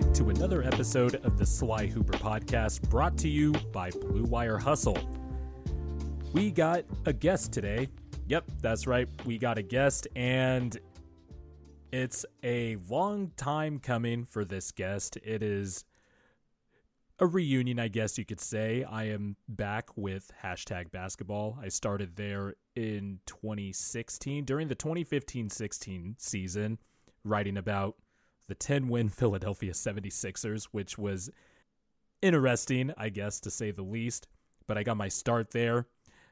back to another episode of the Sly Hooper podcast brought to you by Blue Wire Hustle. We got a guest today. Yep, that's right. We got a guest, and it's a long time coming for this guest. It is a reunion, I guess you could say. I am back with hashtag basketball. I started there in 2016 during the 2015 16 season, writing about the 10 win Philadelphia 76ers, which was interesting, I guess, to say the least. But I got my start there,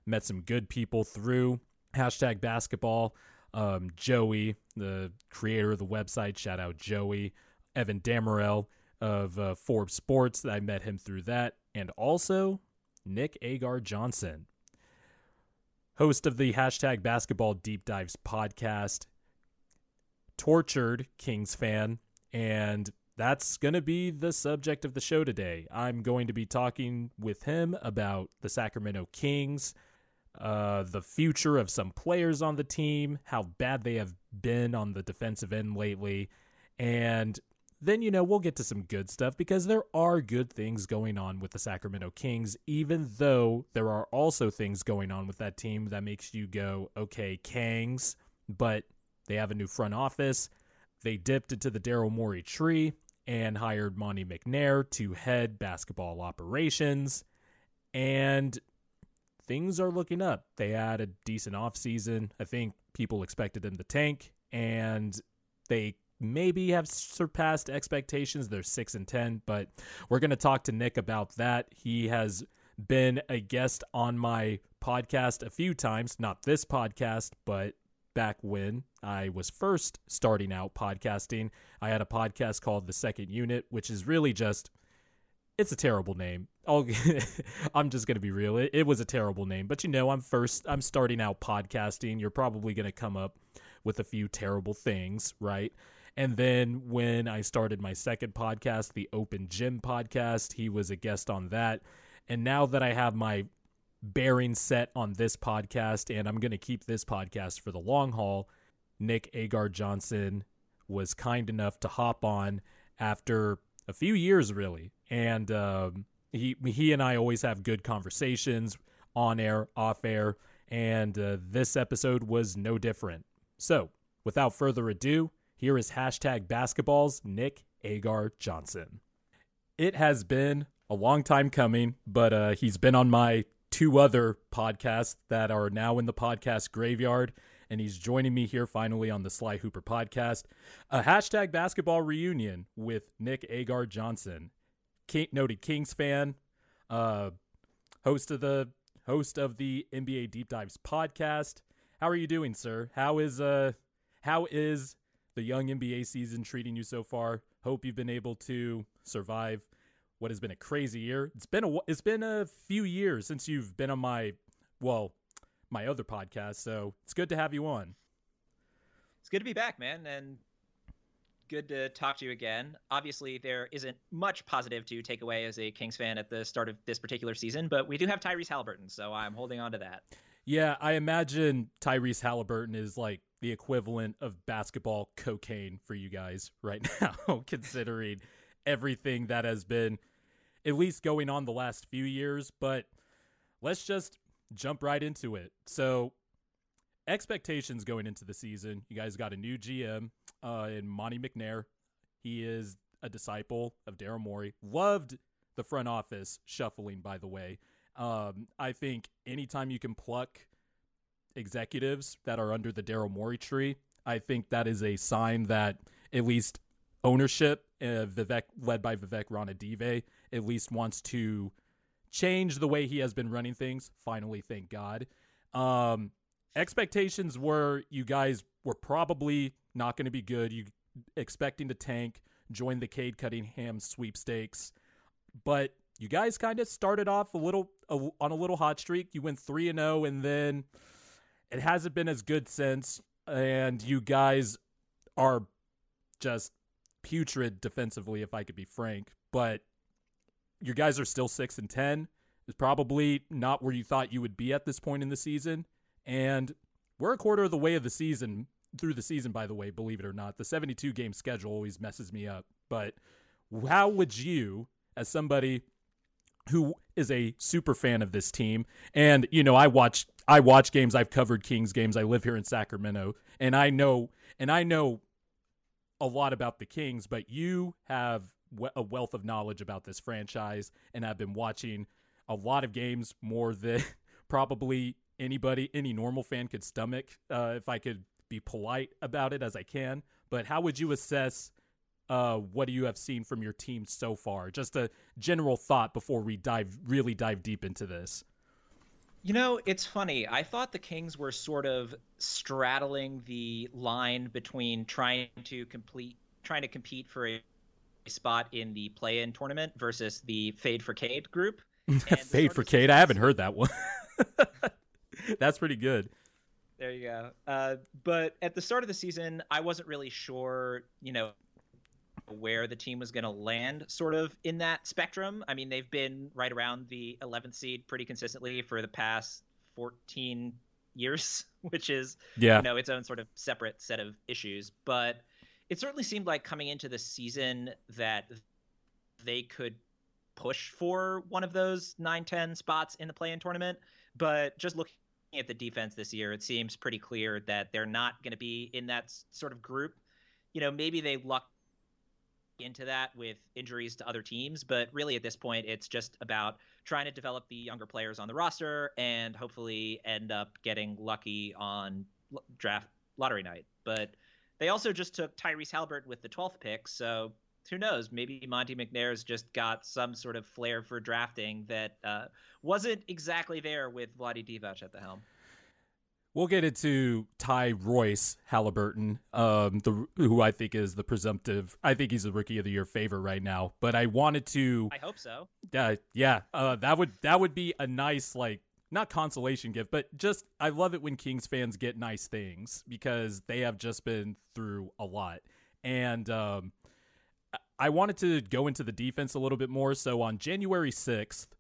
met some good people through hashtag basketball. Um, Joey, the creator of the website, shout out Joey. Evan Dammarell of uh, Forbes Sports, I met him through that. And also Nick Agar Johnson, host of the hashtag basketball deep dives podcast tortured Kings fan, and that's going to be the subject of the show today. I'm going to be talking with him about the Sacramento Kings, uh, the future of some players on the team, how bad they have been on the defensive end lately, and then, you know, we'll get to some good stuff because there are good things going on with the Sacramento Kings, even though there are also things going on with that team that makes you go, okay, Kangs, but they have a new front office. They dipped into the Daryl Morey tree and hired Monte McNair to head basketball operations. And things are looking up. They had a decent offseason. I think people expected them to tank, and they maybe have surpassed expectations. They're 6 and 10, but we're going to talk to Nick about that. He has been a guest on my podcast a few times, not this podcast, but back when I was first starting out podcasting. I had a podcast called The Second Unit, which is really just it's a terrible name. i am just going to be real. It, it was a terrible name, but you know, I'm first I'm starting out podcasting. You're probably going to come up with a few terrible things, right? And then when I started my second podcast, the Open Gym podcast, he was a guest on that. And now that I have my bearing set on this podcast, and I'm going to keep this podcast for the long haul, Nick Agar Johnson was kind enough to hop on after a few years, really. And um, he, he and I always have good conversations on air, off air, and uh, this episode was no different. So, without further ado, here is hashtag basketballs Nick Agar Johnson. It has been a long time coming, but uh, he's been on my two other podcasts that are now in the podcast graveyard, and he's joining me here finally on the Sly Hooper podcast. A hashtag basketball reunion with Nick Agar Johnson, King, noted Kings fan, uh, host of the host of the NBA Deep Dives podcast. How are you doing, sir? How is uh how is the young NBA season treating you so far. Hope you've been able to survive what has been a crazy year. It's been a it's been a few years since you've been on my well, my other podcast, so it's good to have you on. It's good to be back, man, and good to talk to you again. Obviously, there isn't much positive to take away as a Kings fan at the start of this particular season, but we do have Tyrese Haliburton, so I'm holding on to that. Yeah, I imagine Tyrese Haliburton is like the equivalent of basketball cocaine for you guys right now, considering everything that has been at least going on the last few years. But let's just jump right into it. So, expectations going into the season you guys got a new GM uh, in Monte McNair. He is a disciple of Daryl Morey. Loved the front office shuffling, by the way. Um, I think anytime you can pluck executives that are under the Daryl Morey tree, I think that is a sign that at least ownership, uh, Vivek led by Vivek Ranadive, at least wants to change the way he has been running things. Finally, thank God. Um, expectations were you guys were probably not going to be good. You expecting to tank, join the Cade Cunningham sweepstakes, but you guys kind of started off a little a, on a little hot streak. You went three and zero, oh, and then it hasn't been as good since, and you guys are just putrid defensively, if I could be frank. But you guys are still six and ten. It's probably not where you thought you would be at this point in the season, and we're a quarter of the way of the season through the season. By the way, believe it or not, the seventy-two game schedule always messes me up. but how would you, as somebody who is a super fan of this team, and you know, I watch I watch games, I've covered Kings games. I live here in Sacramento, and I know and I know a lot about the Kings, but you have a wealth of knowledge about this franchise and have been watching a lot of games more than probably anybody, any normal fan could stomach. Uh, if I could be polite about it as I can, but how would you assess? Uh, what do you have seen from your team so far? Just a general thought before we dive really dive deep into this. You know, it's funny. I thought the Kings were sort of straddling the line between trying to complete, trying to compete for a spot in the play-in tournament versus the Fade for Cade group. Fade for Cade. I haven't heard that one. That's pretty good. There you go. Uh, but at the start of the season, I wasn't really sure, you know, where the team was going to land sort of in that spectrum. I mean, they've been right around the 11th seed pretty consistently for the past 14 years, which is yeah. you know its own sort of separate set of issues, but it certainly seemed like coming into the season that they could push for one of those 9-10 spots in the play-in tournament, but just looking at the defense this year, it seems pretty clear that they're not going to be in that sort of group. You know, maybe they lucked into that with injuries to other teams, but really at this point, it's just about trying to develop the younger players on the roster and hopefully end up getting lucky on draft lottery night. But they also just took Tyrese Haliburton with the 12th pick, so who knows? Maybe Monte McNair's just got some sort of flair for drafting that uh, wasn't exactly there with Vlade Divac at the helm. We'll get into Tyrese Haliburton, um, the who I think is the presumptive. I think he's the rookie of the year favorite right now. But I wanted to. I hope so. Yeah, yeah. Uh, that would that would be a nice like not consolation gift, but just I love it when Kings fans get nice things because they have just been through a lot. And um, I wanted to go into the defense a little bit more. So on January sixth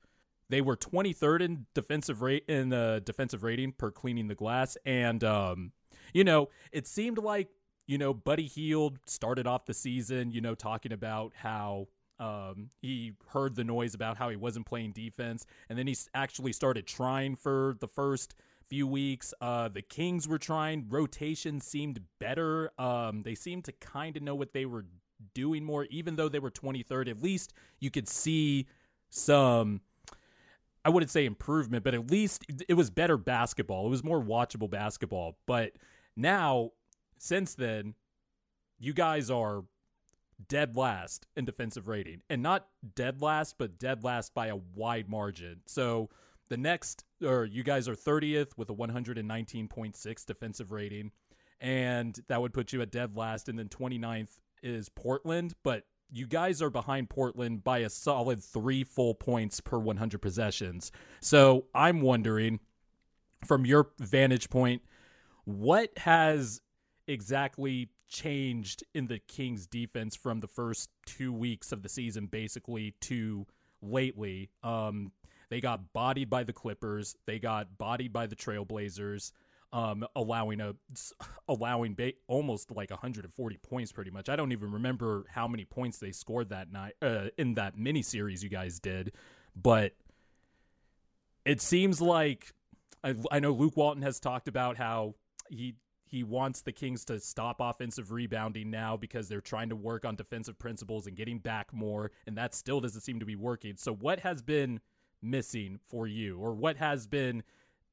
they were 23rd in defensive rate in the defensive rating per cleaning the glass, and um, you know, it seemed like you know Buddy Hield started off the season, you know, talking about how um, he heard the noise about how he wasn't playing defense, and then he actually started trying for the first few weeks. Uh, the Kings were trying. Rotation seemed better. Um, they seemed to kind of know what they were doing more, even though they were 23rd. At least you could see some I wouldn't say improvement, but at least it was better basketball. It was more watchable basketball. But now, since then, you guys are dead last in defensive rating. And not dead last, but dead last by a wide margin. So the next, or you guys are 30th with a 119.6 defensive rating. And that would put you at dead last. And then 29th is Portland. But you guys are behind Portland by a solid three full points per 100 possessions. So I'm wondering, from your vantage point, what has exactly changed in the Kings defense from the first two weeks of the season, basically, to lately? Um, they got bodied by the Clippers, they got bodied by the Trailblazers um, allowing a allowing ba- almost like 140 points, pretty much. I don't even remember how many points they scored that night uh, in that mini series you guys did, but it seems like I, I know Luke Walton has talked about how he he wants the Kings to stop offensive rebounding now because they're trying to work on defensive principles and getting back more, and that still doesn't seem to be working. So, what has been missing for you, or what has been,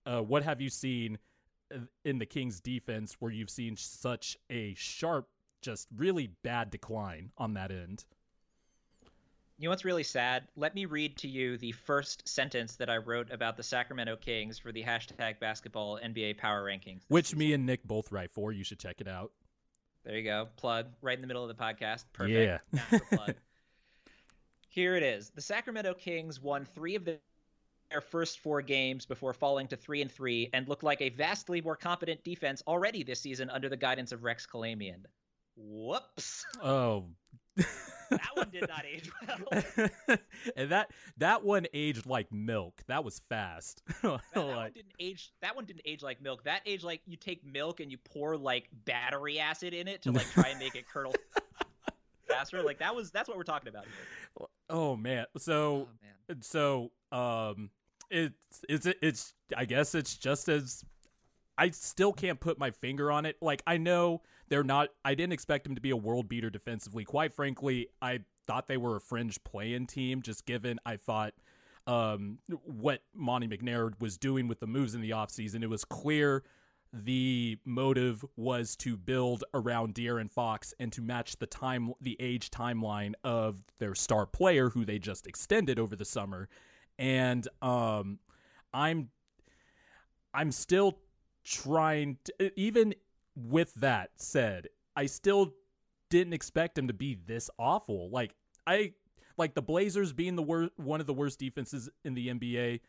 uh, what have you seen in the Kings defense where you've seen such a sharp, just really bad decline on that end. You know what's really sad? Let me read to you the first sentence that I wrote about the Sacramento Kings for the hashtag basketball NBA power rankings. Which season. me and Nick both write for. You should check it out. There you go. Plug right in the middle of the podcast. Perfect. Yeah. Here it is. The Sacramento Kings won three of the their first four games before falling to three and three and look like a vastly more competent defense already this season under the guidance of Rex Kalamian. Whoops. Oh. that one did not age well. and that that one aged like milk. That was fast. that, that one didn't age. That one didn't age like milk. That aged like you take milk and you pour like battery acid in it to like try and make it curdle. faster. Like that was that's what we're talking about here. Oh man. So Oh man. so um it's it's it's I guess it's just as I still can't put my finger on it. Like I know they're not I didn't expect them to be a world beater defensively. Quite frankly, I thought they were a fringe play-in team just given I thought um what Monte McNair was doing with the moves in the offseason. It was clear the motive was to build around De'Aaron Fox and to match the time the age timeline of their star player who they just extended over the summer and um I'm I'm still trying to even with that said I still didn't expect him to be this awful like I like the Blazers being the wor- one of the worst defenses in the NBA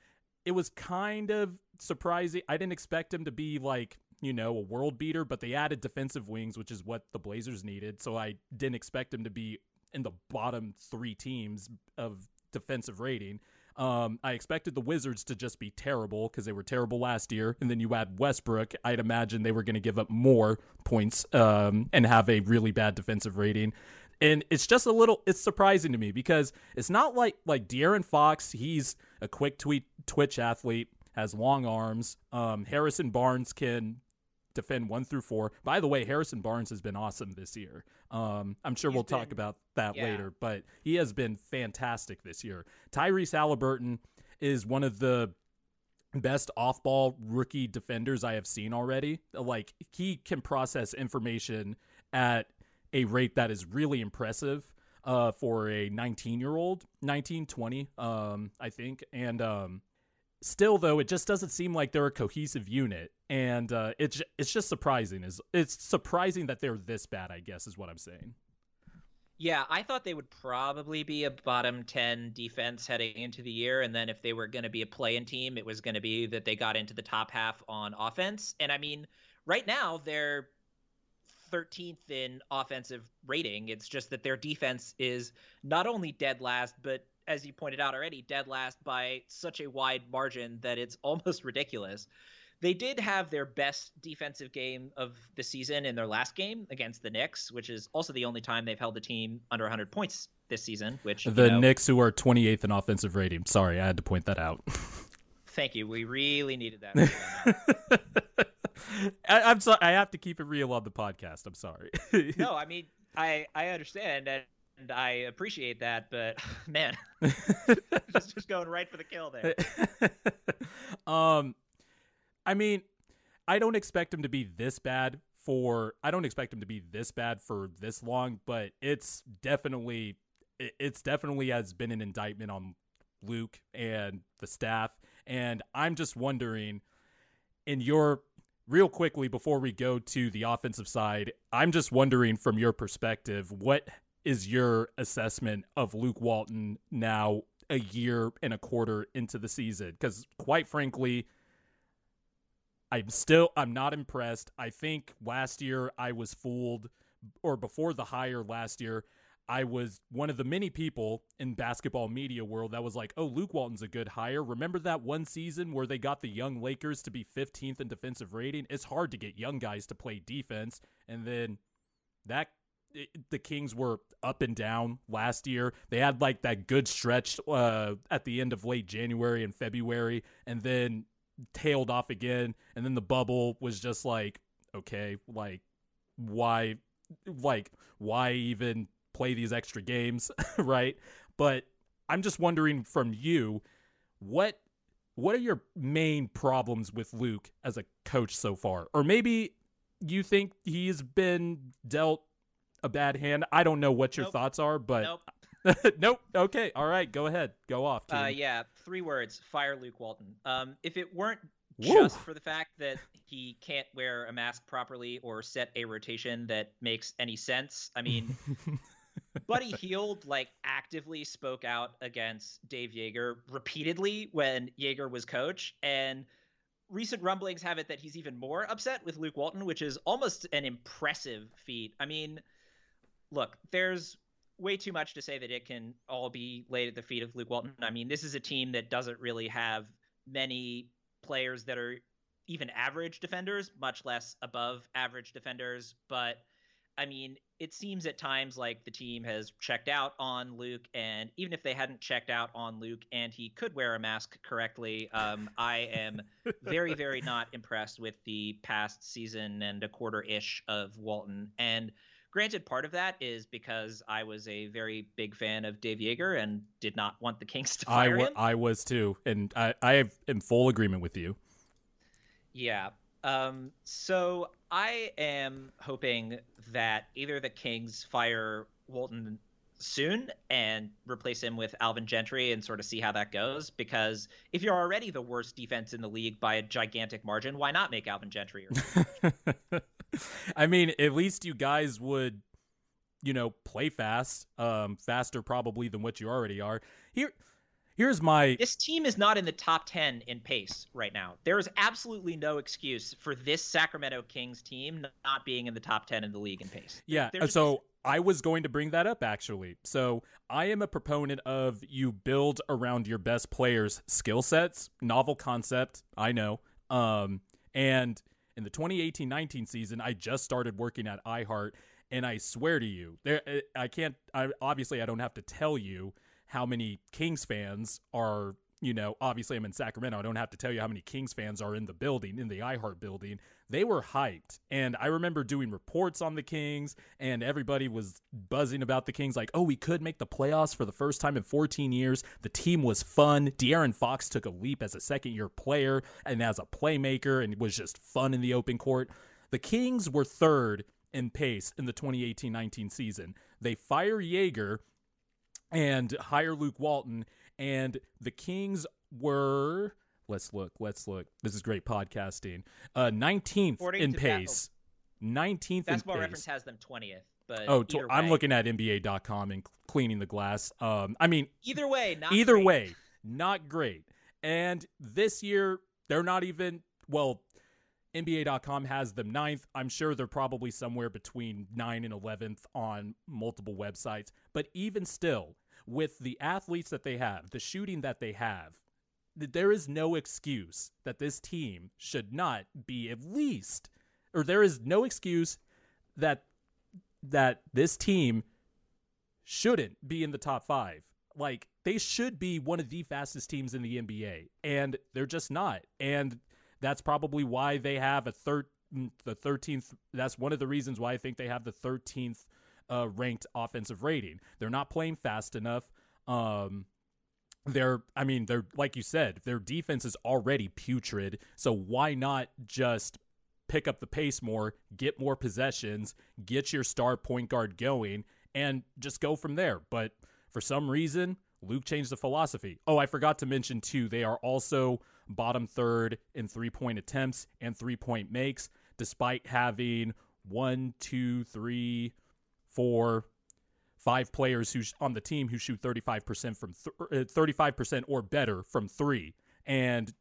it was kind of surprising. I didn't expect him to be like, you know, a world beater, but they added defensive wings, which is what the Blazers needed. So I didn't expect him to be in the bottom three teams of defensive rating. Um, I expected the Wizards to just be terrible because they were terrible last year. And then you add Westbrook, I'd imagine they were going to give up more points um, and have a really bad defensive rating and it's just a little it's surprising to me because it's not like like De'Aaron Fox he's a quick tweet twitch athlete has long arms um Harrison Barnes can defend 1 through 4 by the way Harrison Barnes has been awesome this year. Um I'm sure He's we'll talk about that yeah. later but he has been fantastic this year. Tyrese Haliburton is one of the best off-ball rookie defenders I have seen already. Like he can process information at a rate that is really impressive uh, for a 19 year old 19 20 um, i think and um, still though it just doesn't seem like they're a cohesive unit and uh, it's it's just surprising is it's surprising that they're this bad i guess is what i'm saying Yeah, I thought they would probably be a bottom 10 defense heading into the year. And then if they were going to be a play in team, it was going to be that they got into the top half on offense. And I mean, right now, they're 13th in offensive rating. It's just that their defense is not only dead last, but as you pointed out already, dead last by such a wide margin that it's almost ridiculous. They did have their best defensive game of the season in their last game against the Knicks, which is also the only time they've held the team under 100 points this season. Which you the know, Knicks who are 28th in offensive rating sorry i had to point that out Thank you. We really needed that. I, i'm sorry i have to keep it real on the podcast i'm sorry no, I mean, I I understand and, and I appreciate that, but man, just just going right for the kill there. um, I mean, I don't expect him to be this bad for. I don't expect him to be this bad for this long, but it's definitely, it's definitely has been an indictment on Luke and the staff, and I'm just wondering, in your real quickly before we go to the offensive side, I'm just wondering from your perspective, what is your assessment of Luke Walton now a year and a quarter into the season? Because quite frankly, I'm still I'm not impressed. I think last year I was fooled or before the hire last year, I was one of the many people in basketball media world that was like, "Oh, Luke Walton's a good hire." Remember that one season where they got the young Lakers to be 15th in defensive rating? It's hard to get young guys to play defense, and then that the Kings were up and down last year. They had like that good stretch uh, at the end of late January and February, and then tailed off again. And then the bubble was just like, okay, like why, like why even play these extra games, right? But I'm just wondering from you, what what are your main problems with Luke as a coach so far, or maybe you think he's been dealt a bad hand. I don't know what your Nope. thoughts are, but Nope. nope. Okay, all right, go ahead, go off. Team. Uh, yeah, three words: fire Luke Walton. Um, if it weren't Woo. just for the fact that he can't wear a mask properly or set a rotation that makes any sense, I mean, Buddy Hield like actively spoke out against Dave Joerger repeatedly when Joerger was coach, and recent rumblings have it that he's even more upset with Luke Walton, which is almost an impressive feat. I mean, look, there's way too much to say that it can all be laid at the feet of Luke Walton. I mean, this is a team that doesn't really have many players that are even average defenders, much less above average defenders. But I mean, it seems at times like the team has checked out on Luke, and even if they hadn't checked out on Luke and he could wear a mask correctly, um, I am very, very not impressed with the past season and a quarter ish of Walton. And granted, part of that is because I was a very big fan of Dave Joerger and did not want the Kings to fire I, w- him. I was too, and I, I am in full agreement with you. Yeah. Um, so I am hoping that either the Kings fire Walton soon and replace him with Alvin Gentry and sort of see how that goes. Because if you're already the worst defense in the league by a gigantic margin, why not make Alvin Gentry? I mean, at least you guys would, you know, play fast, um, faster probably than what you already are. Here, Here's my This team is not in the top 10 in pace right now. There is absolutely no excuse for this Sacramento Kings team not being in the top 10 in the league in pace. Yeah, There's so just- I was going to bring that up actually. So I am a proponent of you build around your best players' skill sets, novel concept, I know. Um, and in the 2018-19 season, I just started working at iHeart, and I swear to you, there uh, I can't. I obviously I don't have to tell you how many Kings fans are. You know, obviously I'm in Sacramento. I don't have to tell you how many Kings fans are in the building, in the iHeart building they were hyped. And I remember doing reports on the Kings, and everybody was buzzing about the Kings, like, oh, we could make the playoffs for the first time in 14 years. The team was fun. De'Aaron Fox took a leap as a second year player and as a playmaker, and it was just fun in the open court. The Kings were third in pace in the 2018 19 season. They fire Joerger and hire Luke Walton, and the Kings were Let's look. Let's look. This is great podcasting. Uh, 19th According in pace. 19th in Basketball pace. Reference has them 20th. But oh, to- I'm way- looking at NBA.com and cleaning the glass. Um, I mean, Either way, not either great. way, not great. And this year, they're not even, well, NBA.com has them ninth. I'm sure they're probably somewhere between 9 and 11th on multiple websites. But even still, with the athletes that they have, the shooting that they have, there is no excuse that this team should not be at least, or there is no excuse that that this team shouldn't be in the top five. Like they should be one of the fastest teams in the NBA, and they're just not. And that's probably why they have a third, the thirteenth. That's one of the reasons why I think they have the thirteenth uh, ranked offensive rating. They're not playing fast enough. Um, they're, I mean, they're like you said, their defense is already putrid. So why not just pick up the pace more, get more possessions, get your star point guard going, and just go from there. But for some reason, Luke changed the philosophy. Oh, I forgot to mention too, they are also bottom third in three point attempts and three point makes, despite having one, two, three, four, five players who sh- on the team who shoot 35% from th- uh, 35% or better from 3 and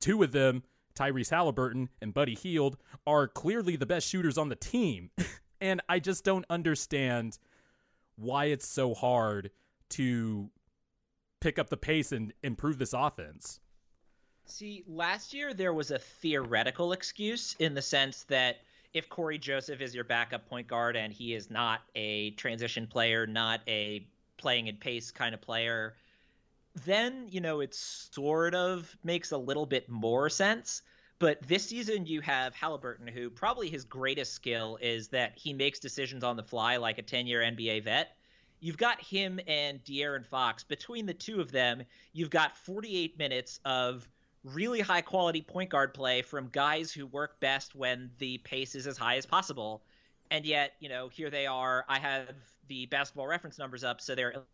two of them Tyrese Haliburton and Buddy Hield are clearly the best shooters on the team and I just don't understand why it's so hard to pick up the pace and improve this offense. See, last year there was a theoretical excuse in the sense that if Cory Joseph is your backup point guard and he is not a transition player, not a playing in pace kind of player, then, you know, it sort of makes a little bit more sense. But this season, you have Haliburton, who probably his greatest skill is that he makes decisions on the fly like a 10 year NBA vet. You've got him and De'Aaron Fox. Between the two of them, you've got 48 minutes of really high quality point guard play from guys who work best when the pace is as high as possible. And yet, you know, here they are. I have the basketball reference numbers up, so they're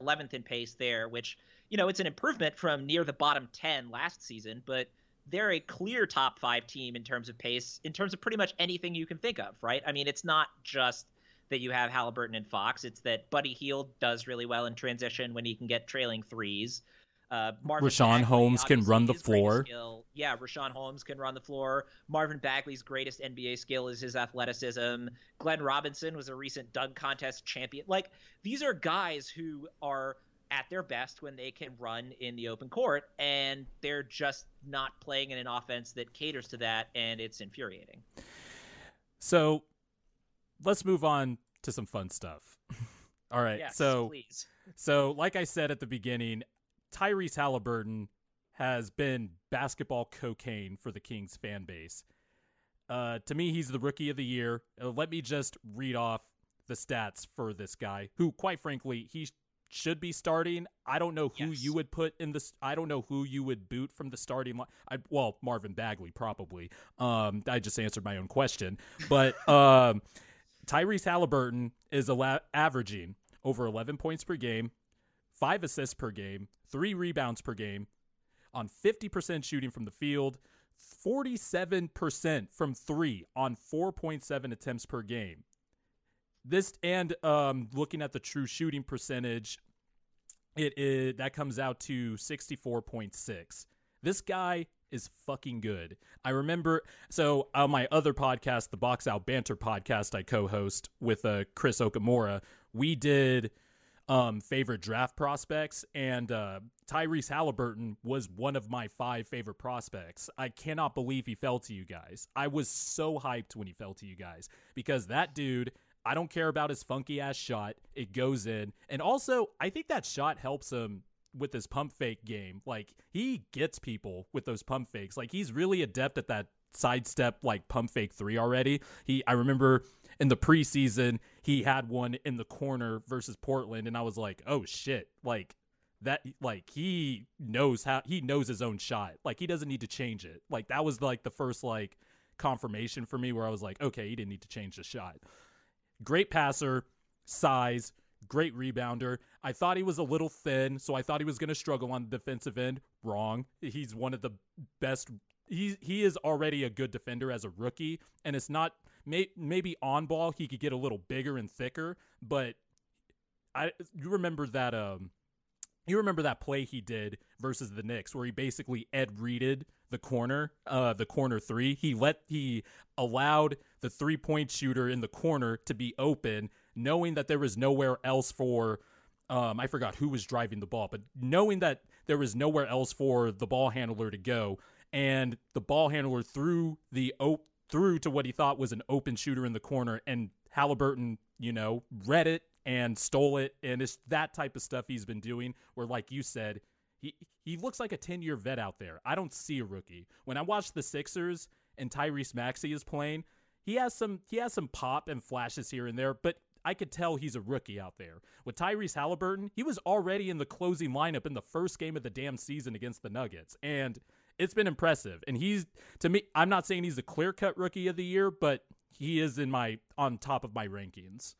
11th in pace there, which, you know, it's an improvement from near the bottom 10 last season, but they're a clear top five team in terms of pace, in terms of pretty much anything you can think of, right? I mean, it's not just that you have Haliburton and Fox, it's that Buddy Hield does really well in transition when he can get trailing threes. Uh, Marvin Richaun Bagley, Holmes can run the floor. yeah, Richaun Holmes can run the floor. Marvin Bagley's greatest NBA skill is his athleticism. Glenn Robinson was a recent dunk contest champion. Like these are guys who are at their best when they can run in the open court, and they're just not playing in an offense that caters to that, and it's infuriating. So let's move on to some fun stuff. All right. Yes, so please. so like I said at the beginning, Tyrese Haliburton has been basketball cocaine for the Kings fan base. Uh, to me, he's the rookie of the year. Uh, let me just read off the stats for this guy, who, quite frankly, he should be starting. I don't know who Yes. you would put in this. I don't know who you would boot from the starting line. I, well, Marvin Bagley probably. Um, I just answered my own question, but um, Tyrese Haliburton is ala- averaging over 11 points per game, five assists per game, three rebounds per game, on 50% shooting from the field, 47% from three on 4.7 attempts per game. This and um, looking at the true shooting percentage, it is that comes out to 64.6. This guy is fucking good. I remember so on my other podcast, the Box Out Banter podcast I co-host with uh, Chris Okamura, we did um favorite draft prospects and uh Tyrese Haliburton was one of my five favorite prospects. I cannot believe he fell to you guys. I was so hyped when he fell to you guys because that dude I don't care about his funky ass shot. It goes in. And also, I think that shot helps him with his pump fake game. Like he gets people with those pump fakes. Like he's really adept at that sidestep like pump fake 3 already. He I remember in the preseason he had one in the corner versus Portland and I was like, "Oh shit." Like that like he knows how he knows his own shot. Like he doesn't need to change it. Like that was like the first like confirmation for me where I was like, "Okay, he didn't need to change the shot." Great passer, size, great rebounder. I thought he was a little thin, so I thought he was going to struggle on the defensive end. Wrong. He's one of the best. He he is already a good defender as a rookie, and it's not may, maybe on ball he could get a little bigger and thicker, but I you remember that um you remember that play he did versus the Knicks where he basically Ed Reeded the corner, uh, the corner three. He let he allowed the three point shooter in the corner to be open, knowing that there was nowhere else for. Um, I forgot who was driving the ball, but knowing that there was nowhere else for the ball handler to go, and the ball handler threw the op- through to what he thought was an open shooter in the corner, and Haliburton, you know, read it and stole it, and it's that type of stuff he's been doing. Where, like you said, he he looks like a ten year vet out there. I don't see a rookie. When I watch the Sixers and Tyrese Maxey is playing, he has some he has some pop and flashes here and there, but I could tell he's a rookie out there. With Tyrese Haliburton, he was already in the closing lineup in the first game of the damn season against the Nuggets, and it's been impressive. And he's to me, I'm not saying he's a clear cut rookie of the year, but he is in my on top of my rankings.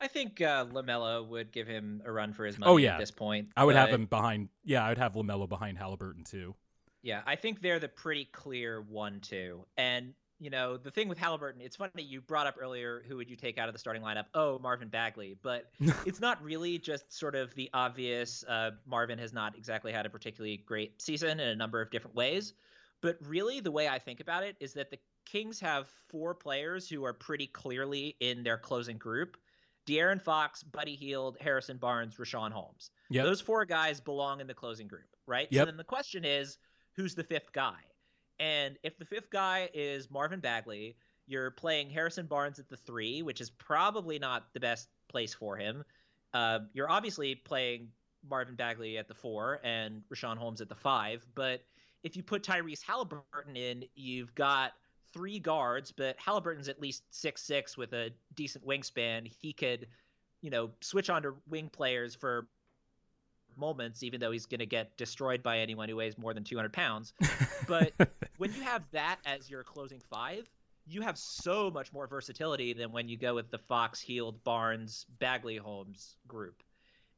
I think uh, LaMelo would give him a run for his money Oh, yeah. at this point. I would have him behind. Yeah, I would have LaMelo behind Haliburton too. Yeah, I think they're the pretty clear one-two. And you know, the thing with Haliburton, it's funny you brought up earlier who would you take out of the starting lineup? Oh, Marvin Bagley. But it's not really just sort of the obvious. Uh, Marvin has not exactly had a particularly great season in a number of different ways. But really, the way I think about it is that the Kings have four players who are pretty clearly in their closing group. De'Aaron Fox, Buddy Hield, Harrison Barnes, Richaun Holmes. Yep. Those four guys belong in the closing group, right? Yep. So then the question is, who's the fifth guy? And if the fifth guy is Marvin Bagley, you're playing Harrison Barnes at the three, which is probably not the best place for him. Uh, you're obviously playing Marvin Bagley at the four and Richaun Holmes at the five. But if you put Tyrese Haliburton in, you've got three guards, but Haliburton's at least six six with a decent wingspan. He could, you know, switch on to wing players for moments, even though he's going to get destroyed by anyone who weighs more than 200 pounds. But when you have that as your closing five, you have so much more versatility than when you go with the Fox, Hield, Barnes, Bagley, Holmes group.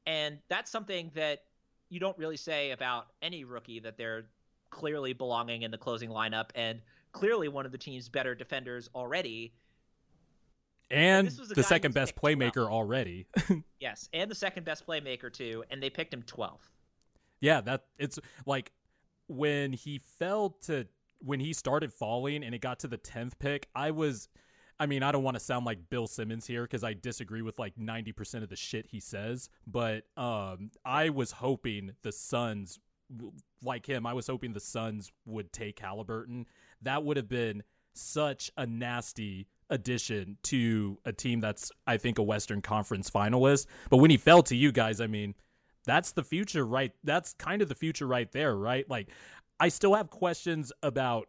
And that's something that you don't really say about any rookie that they're clearly belonging in the closing lineup and clearly one of the team's better defenders already. And the second best picked 12. playmaker already. Yes, and the second best playmaker too, and they picked him 12th. yeah, that it's like when he fell to when he started falling and it got to the 10th pick, I was I mean, I don't want to sound like Bill Simmons here cuz I disagree with like 90% of the shit he says, but um I was hoping the Suns like him, I was hoping the Suns would take Haliburton. That would have been such a nasty addition to a team that's I think a Western Conference finalist. But when he fell to you guys, I mean, that's the future right that's kind of the future right there, right? Like I still have questions about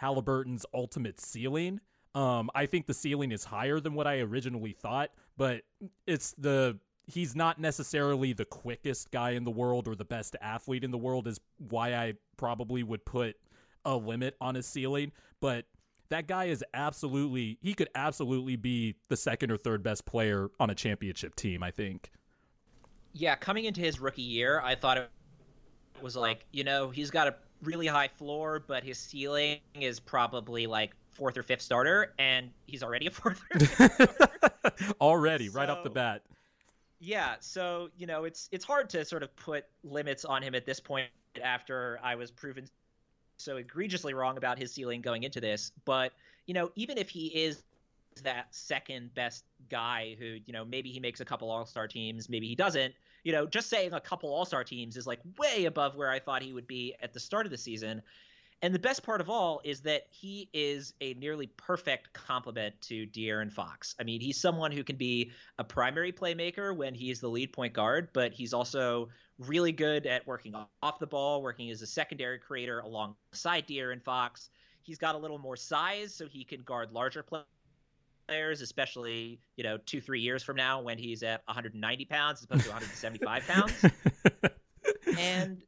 Haliburton's ultimate ceiling. Um, I think the ceiling is higher than what I originally thought, but it's the he's not necessarily the quickest guy in the world or the best athlete in the world is why I probably would put a limit on his ceiling, but that guy is absolutely he could absolutely be the second or third best player on a championship team, I think. Yeah, coming into his rookie year, I thought it was like, you know, he's got a really high floor, but his ceiling is probably like fourth or fifth starter, and he's already a fourth. already, so, right off the bat. Yeah, so you know, it's it's hard to sort of put limits on him at this point after I was proven so egregiously wrong about his ceiling going into this. But you know, even if he is that second best guy who you know maybe he makes a couple All Star teams, maybe he doesn't. You know, just saying a couple All Star teams is like way above where I thought he would be at the start of the season. And the best part of all is that he is a nearly perfect complement to De'Aaron Fox. I mean, he's someone who can be a primary playmaker when he's the lead point guard, but he's also really good at working off the ball, working as a secondary creator alongside De'Aaron Fox. He's got a little more size, so he can guard larger players, especially you know two three years from now when he's at 190 pounds as opposed to 175 pounds. and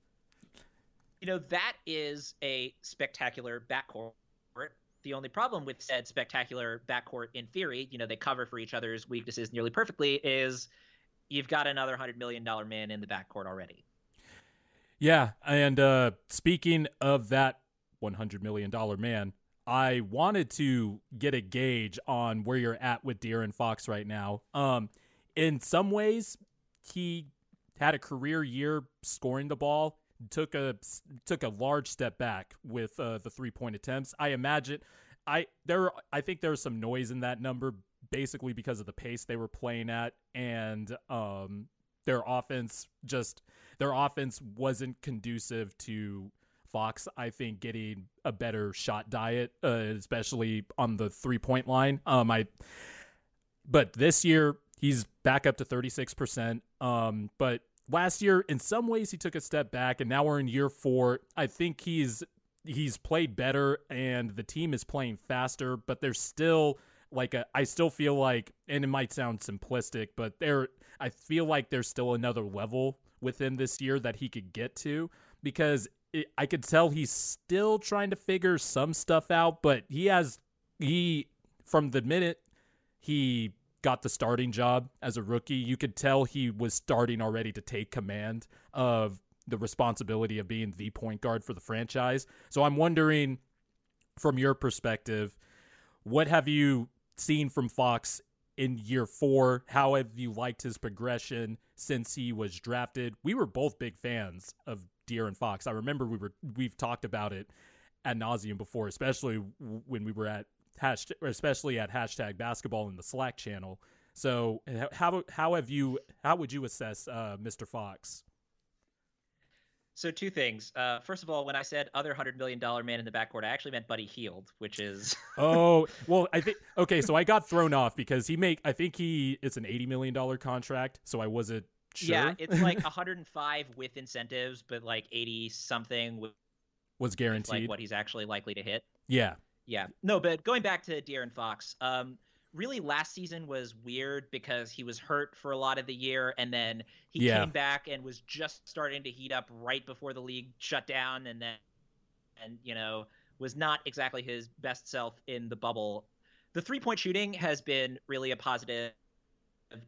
you know, that is a spectacular backcourt. The only problem with said spectacular backcourt, in theory, you know, they cover for each other's weaknesses nearly perfectly, is you've got another $100 million man in the backcourt already. Yeah. And uh, speaking of that $100 million man, I wanted to get a gauge on where you're at with De'Aaron Fox right now. Um, in some ways, he had a career year scoring the ball took a took a large step back with uh, the three point attempts. I imagine I there I think there's some noise in that number basically because of the pace they were playing at and um, their offense just their offense wasn't conducive to Fox. I think getting a better shot diet, uh, especially on the three point line. Um, I but this year he's back up to 36%. Um, but last year in some ways he took a step back and now we're in year 4 i think he's he's played better and the team is playing faster but there's still like a, I still feel like and it might sound simplistic but there I feel like there's still another level within this year that he could get to because it, I could tell he's still trying to figure some stuff out but he has he from the minute he got the starting job as a rookie, you could tell he was starting already to take command of the responsibility of being the point guard for the franchise. So I'm wondering, from your perspective, what have you seen from Fox in year four? How have you liked his progression since he was drafted? We were both big fans of De'Aaron Fox. I remember we were we've talked about it ad nauseum before, especially when we were at hashtag, especially at hashtag basketball in the Slack channel. So how how have you how would you assess uh, Mr. Fox? So two things. Uh, first of all, when I said other hundred million dollar man in the backcourt, I actually meant Buddy Hield, which is oh well. I think okay. So I got thrown off because he make I think he it's an eighty million dollar contract. So I wasn't sure. Yeah, it's like 105 with incentives, but like 80 something was guaranteed. Like what he's actually likely to hit. Yeah. Yeah. No, but going back to De'Aaron Fox, um, really last season was weird because he was hurt for a lot of the year and then he yeah. came back and was just starting to heat up right before the league shut down and then and you know was not exactly his best self in the bubble. The three-point shooting has been really a positive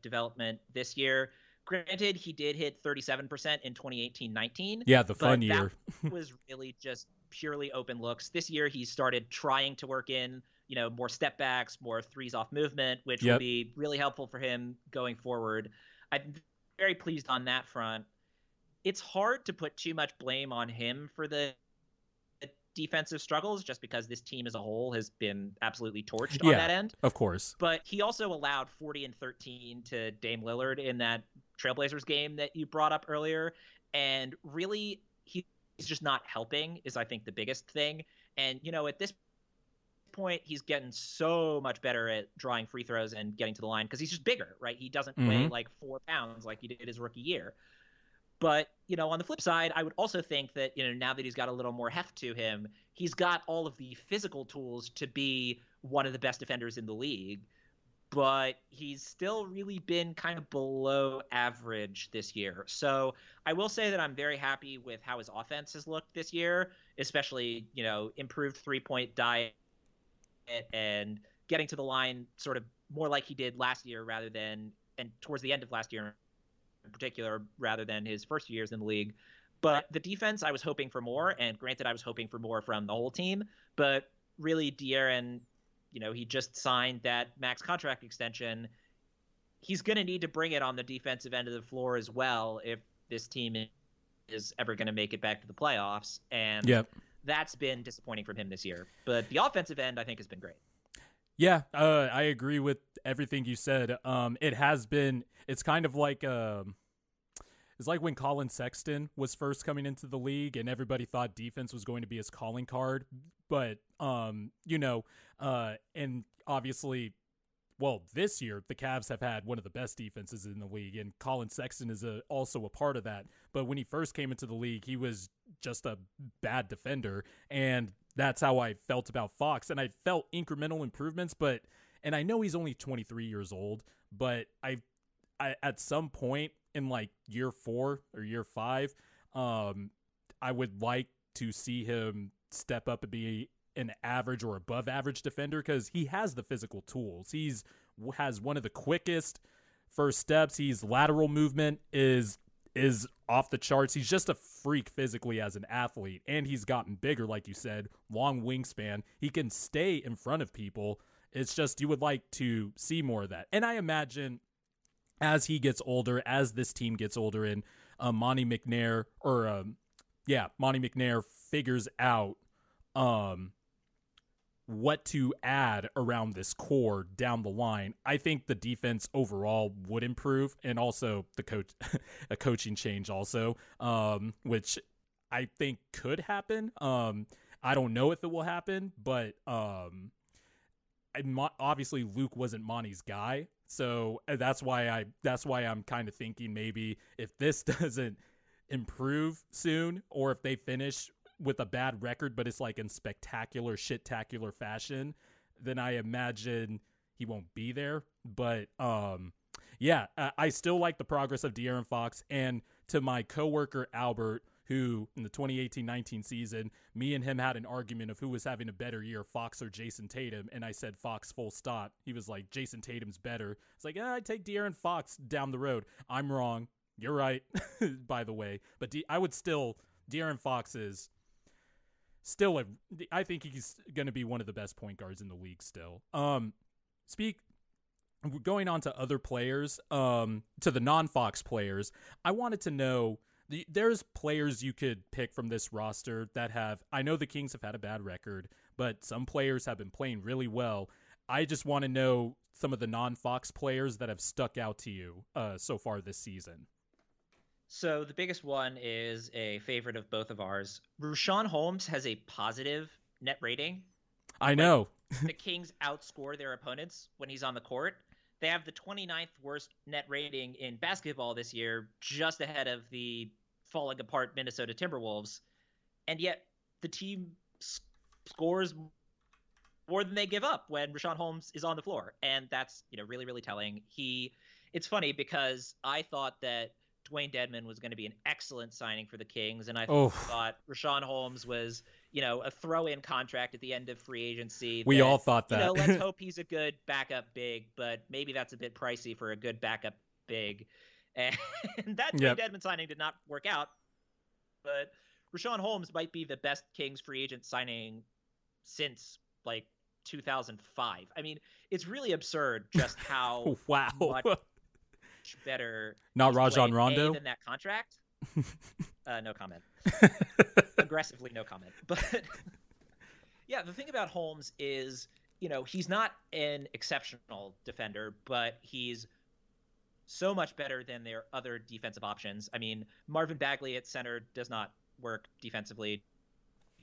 development this year. Granted, he did hit 37% in 2018-19. Yeah, the fun year. was really just purely open looks. This year, he started trying to work in, you know, more step backs, more threes off movement, which yep. will be really helpful for him going forward. I'm very pleased on that front. It's hard to put too much blame on him for the defensive struggles just because this team as a whole has been absolutely torched yeah, on that end. Of course. But he also allowed 40 and 13 to Dame Lillard in that Trailblazers game that you brought up earlier. And really, he's just not helping, is I think the biggest thing. And, you know, at this point, he's getting so much better at drawing free throws and getting to the line because he's just bigger, right? He doesn't Mhm. weigh like four pounds like he did his rookie year. But, you know, on the flip side, I would also think that, you know, now that he's got a little more heft to him, he's got all of the physical tools to be one of the best defenders in the league. But he's still really been kind of below average this year. So I will say that I'm very happy with how his offense has looked this year, especially, you know, improved three point diet and getting to the line sort of more like he did last year rather than, and towards the end of last year in particular, rather than his first years in the league. But the defense, I was hoping for more, and granted, I was hoping for more from the whole team. But really, De'Aaron, you know, he just signed that max contract extension. He's going to need to bring it on the defensive end of the floor as well if this team is ever going to make it back to the playoffs. And Yep. That's been disappointing from him this year. But the offensive end, I think, has been great. Yeah, uh, I agree with everything you said. Um, it has been. It's kind of like um, it's like when Collin Sexton was first coming into the league, and everybody thought defense was going to be his calling card. But um, you know, uh, and obviously, well, this year the Cavs have had one of the best defenses in the league, and Collin Sexton is a, also a part of that. But when he first came into the league, he was just a bad defender, and that's how I felt about Fox. And I felt incremental improvements, but and I know he's only 23 years old, but I, I at some point in like year four or year five, um, I would like to see him step up and be an average or above average defender because he has the physical tools. He's has one of the quickest first steps. He's lateral movement is is off the charts. He's just a freak physically as an athlete, and he's gotten bigger, like you said, long wingspan. He can stay in front of people. It's just you would like to see more of that. And I imagine as he gets older, as this team gets older, and uh, Monte McNair or um, yeah, Monte McNair figures out um what to add around this core down the line, I think the defense overall would improve, and also the coach, a coaching change also, um, which I think could happen. Um, I don't know if it will happen, but um, obviously Luke wasn't Monte's guy, so uh, that's why I that's why I'm kind of thinking maybe if this doesn't improve soon, or if they finish with a bad record, but it's like in spectacular, shit-tacular fashion, then I imagine he won't be there. But um, yeah, I, still like the progress of De'Aaron Fox. And to my coworker Albert, who in the 2018-19 season, me and him had an argument of who was having a better year, Fox or Jayson Tatum, and I said Fox full stop. He was like, Jayson Tatum's better. It's like, eh, I take De'Aaron Fox down the road. I'm wrong. You're right, by the way. But De- I would still De'Aaron Fox is still a I think he's going to be one of the best point guards in the league still. Um speak going on to other players, um to the non-Fox players. I wanted to know the, there's players you could pick from this roster that have I know the Kings have had a bad record, but some players have been playing really well. I just want to know some of the non-Fox players that have stuck out to you uh so far this season. So the biggest one is a favorite of both of ours. Richaun Holmes has a positive net rating. I know. the Kings outscore their opponents when he's on the court. They have the 29th worst net rating in basketball this year, just ahead of the falling apart Minnesota Timberwolves. And yet the team scores more than they give up when Richaun Holmes is on the floor. And that's, you know, really, really telling. He it's funny because I thought that Dewayne Dedmon was going to be an excellent signing for the Kings, and I Oh. thought Richaun Holmes was, you know, a throw-in contract at the end of free agency. We that, all thought You that. know, let's hope he's a good backup big, but maybe that's a bit pricey for a good backup big. And that Dewayne Yep. Dedmon signing did not work out, but Richaun Holmes might be the best Kings free agent signing since like 2005. I mean, it's really absurd just how wow. much better Not Rajon A, Rondo. than that contract. uh, no comment. Aggressively, no comment. But yeah, the thing about Holmes is, you know, he's not an exceptional defender, but he's so much better than their other defensive options. I mean, Marvin Bagley at center does not work defensively.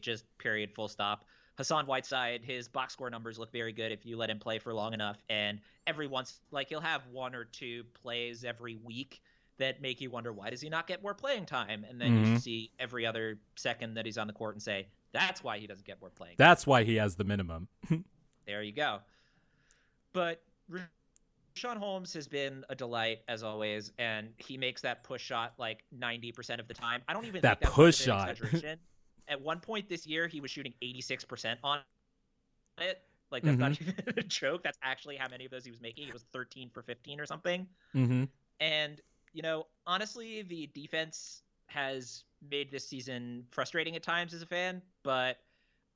Just period, full stop. Hassan Whiteside, his box score numbers look very good if you let him play for long enough. And every once, like he'll have one or two plays every week that make you wonder why does he not get more playing time? And then Mhm. you see every other second that he's on the court and say that's why he doesn't get more playing. That's why he has the minimum. There you go. But Sean Holmes has been a delight as always, and he makes that push shot like ninety percent of the time. I don't even That think that's push shot. exaggeration. At one point this year, he was shooting eighty six percent on it. Like that's not Mm-hmm. even a joke. That's actually how many of those he was making. He was thirteen for fifteen or something. mm-hmm. And you know, honestly, the defense has made this season frustrating at times as a fan, but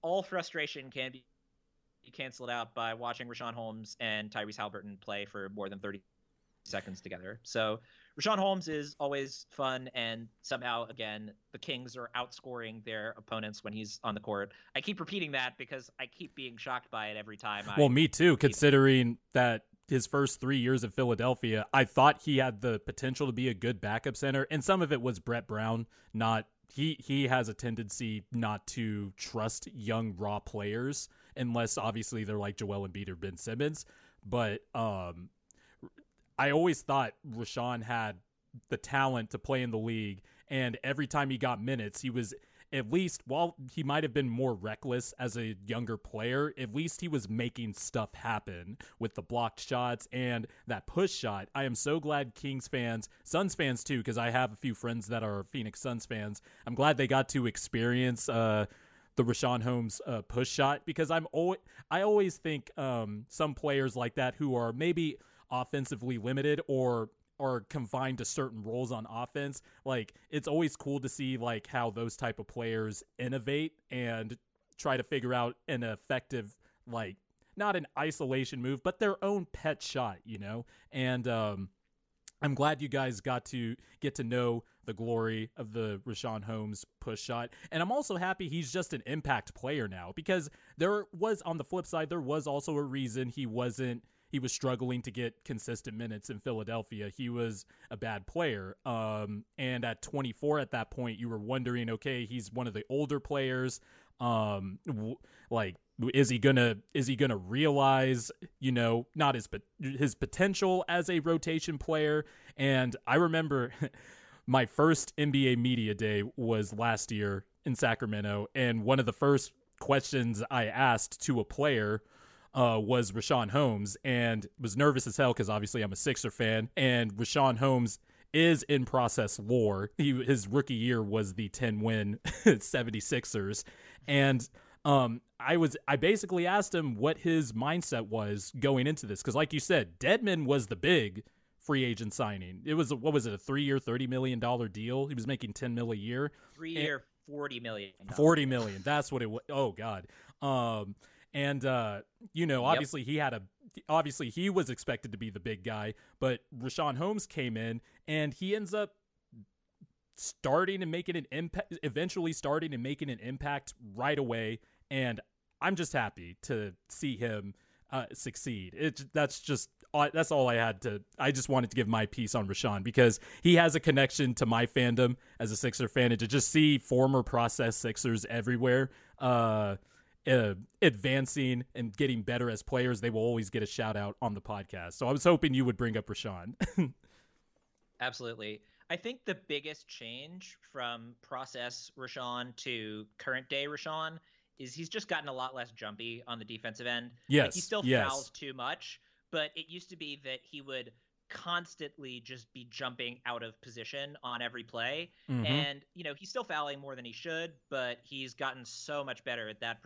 all frustration can be canceled out by watching Richaun Holmes and Tyrese Haliburton play for more than 30 seconds together. So Richaun Holmes is always fun, and somehow, again, the Kings are outscoring their opponents when he's on the court. I keep repeating that because I keep being shocked by it every time. I, Well, me too, considering that his first three years of Philadelphia, I thought he had the potential to be a good backup center, and some of it was Brett Brown. Not he he has a tendency not to trust young raw players unless obviously they're like Joel Embiid or Ben Simmons. But um, I always thought Richaun had the talent to play in the league, and every time he got minutes, he was at least while he might have been more reckless as a younger player, at least he was making stuff happen with the blocked shots and that push shot. I am so glad Kings fans, Suns fans too, because I have a few friends that are Phoenix Suns fans. I'm glad they got to experience uh, the Richaun Holmes uh, push shot because I'm always I always think um, some players like that who are maybe offensively limited or are confined to certain roles on offense like it's always cool to see like how those type of players innovate and try to figure out an effective like not an isolation move but their own pet shot you know and um I'm glad you guys got to get to know the glory of the Richaun Holmes push shot. And I'm also happy he's just an impact player now because there was, on the flip side, there was also a reason he wasn't, he was struggling to get consistent minutes in Philadelphia. He was a bad player. Um, and at 24 at that point, you were wondering, okay, he's one of the older players. Um, w- like, is he gonna is he gonna realize you know not his his potential as a rotation player and i remember my first nba media day was last year in sacramento and one of the first questions i asked to a player uh, was Richaun Holmes and was nervous as hell because obviously I'm a Sixer fan and Richaun Holmes is in process lore. He, his rookie year was the 10 win 76ers and um I was I basically asked him what his mindset was going into this cuz like you said Dedmon was the big free agent signing. It was what was it a 3-year 30 million dollar deal. He was making 10 mil a year. 3 year 40 million. 40 million. That's what it was. Oh god. Um and uh you know, Yep. obviously he had a obviously he was expected to be the big guy, but Richaun Holmes came in and he ends up starting and making an impact eventually starting and making an impact right away and I'm just happy to see him uh, succeed. It that's just uh, that's all I had to. I just wanted to give my piece on Richaun because he has a connection to my fandom as a Sixer fan, and to just see former process Sixers everywhere, uh, uh, advancing and getting better as players, they will always get a shout out on the podcast. So I was hoping you would bring up Richaun. Absolutely. I think the biggest change from process Richaun to current day Richaun is he's just gotten a lot less jumpy on the defensive end. Like, yes, he still yes. fouls too much, but it used to be that he would constantly just be jumping out of position on every play. Mhm. And, you know, he's still fouling more than he should, but he's gotten so much better at that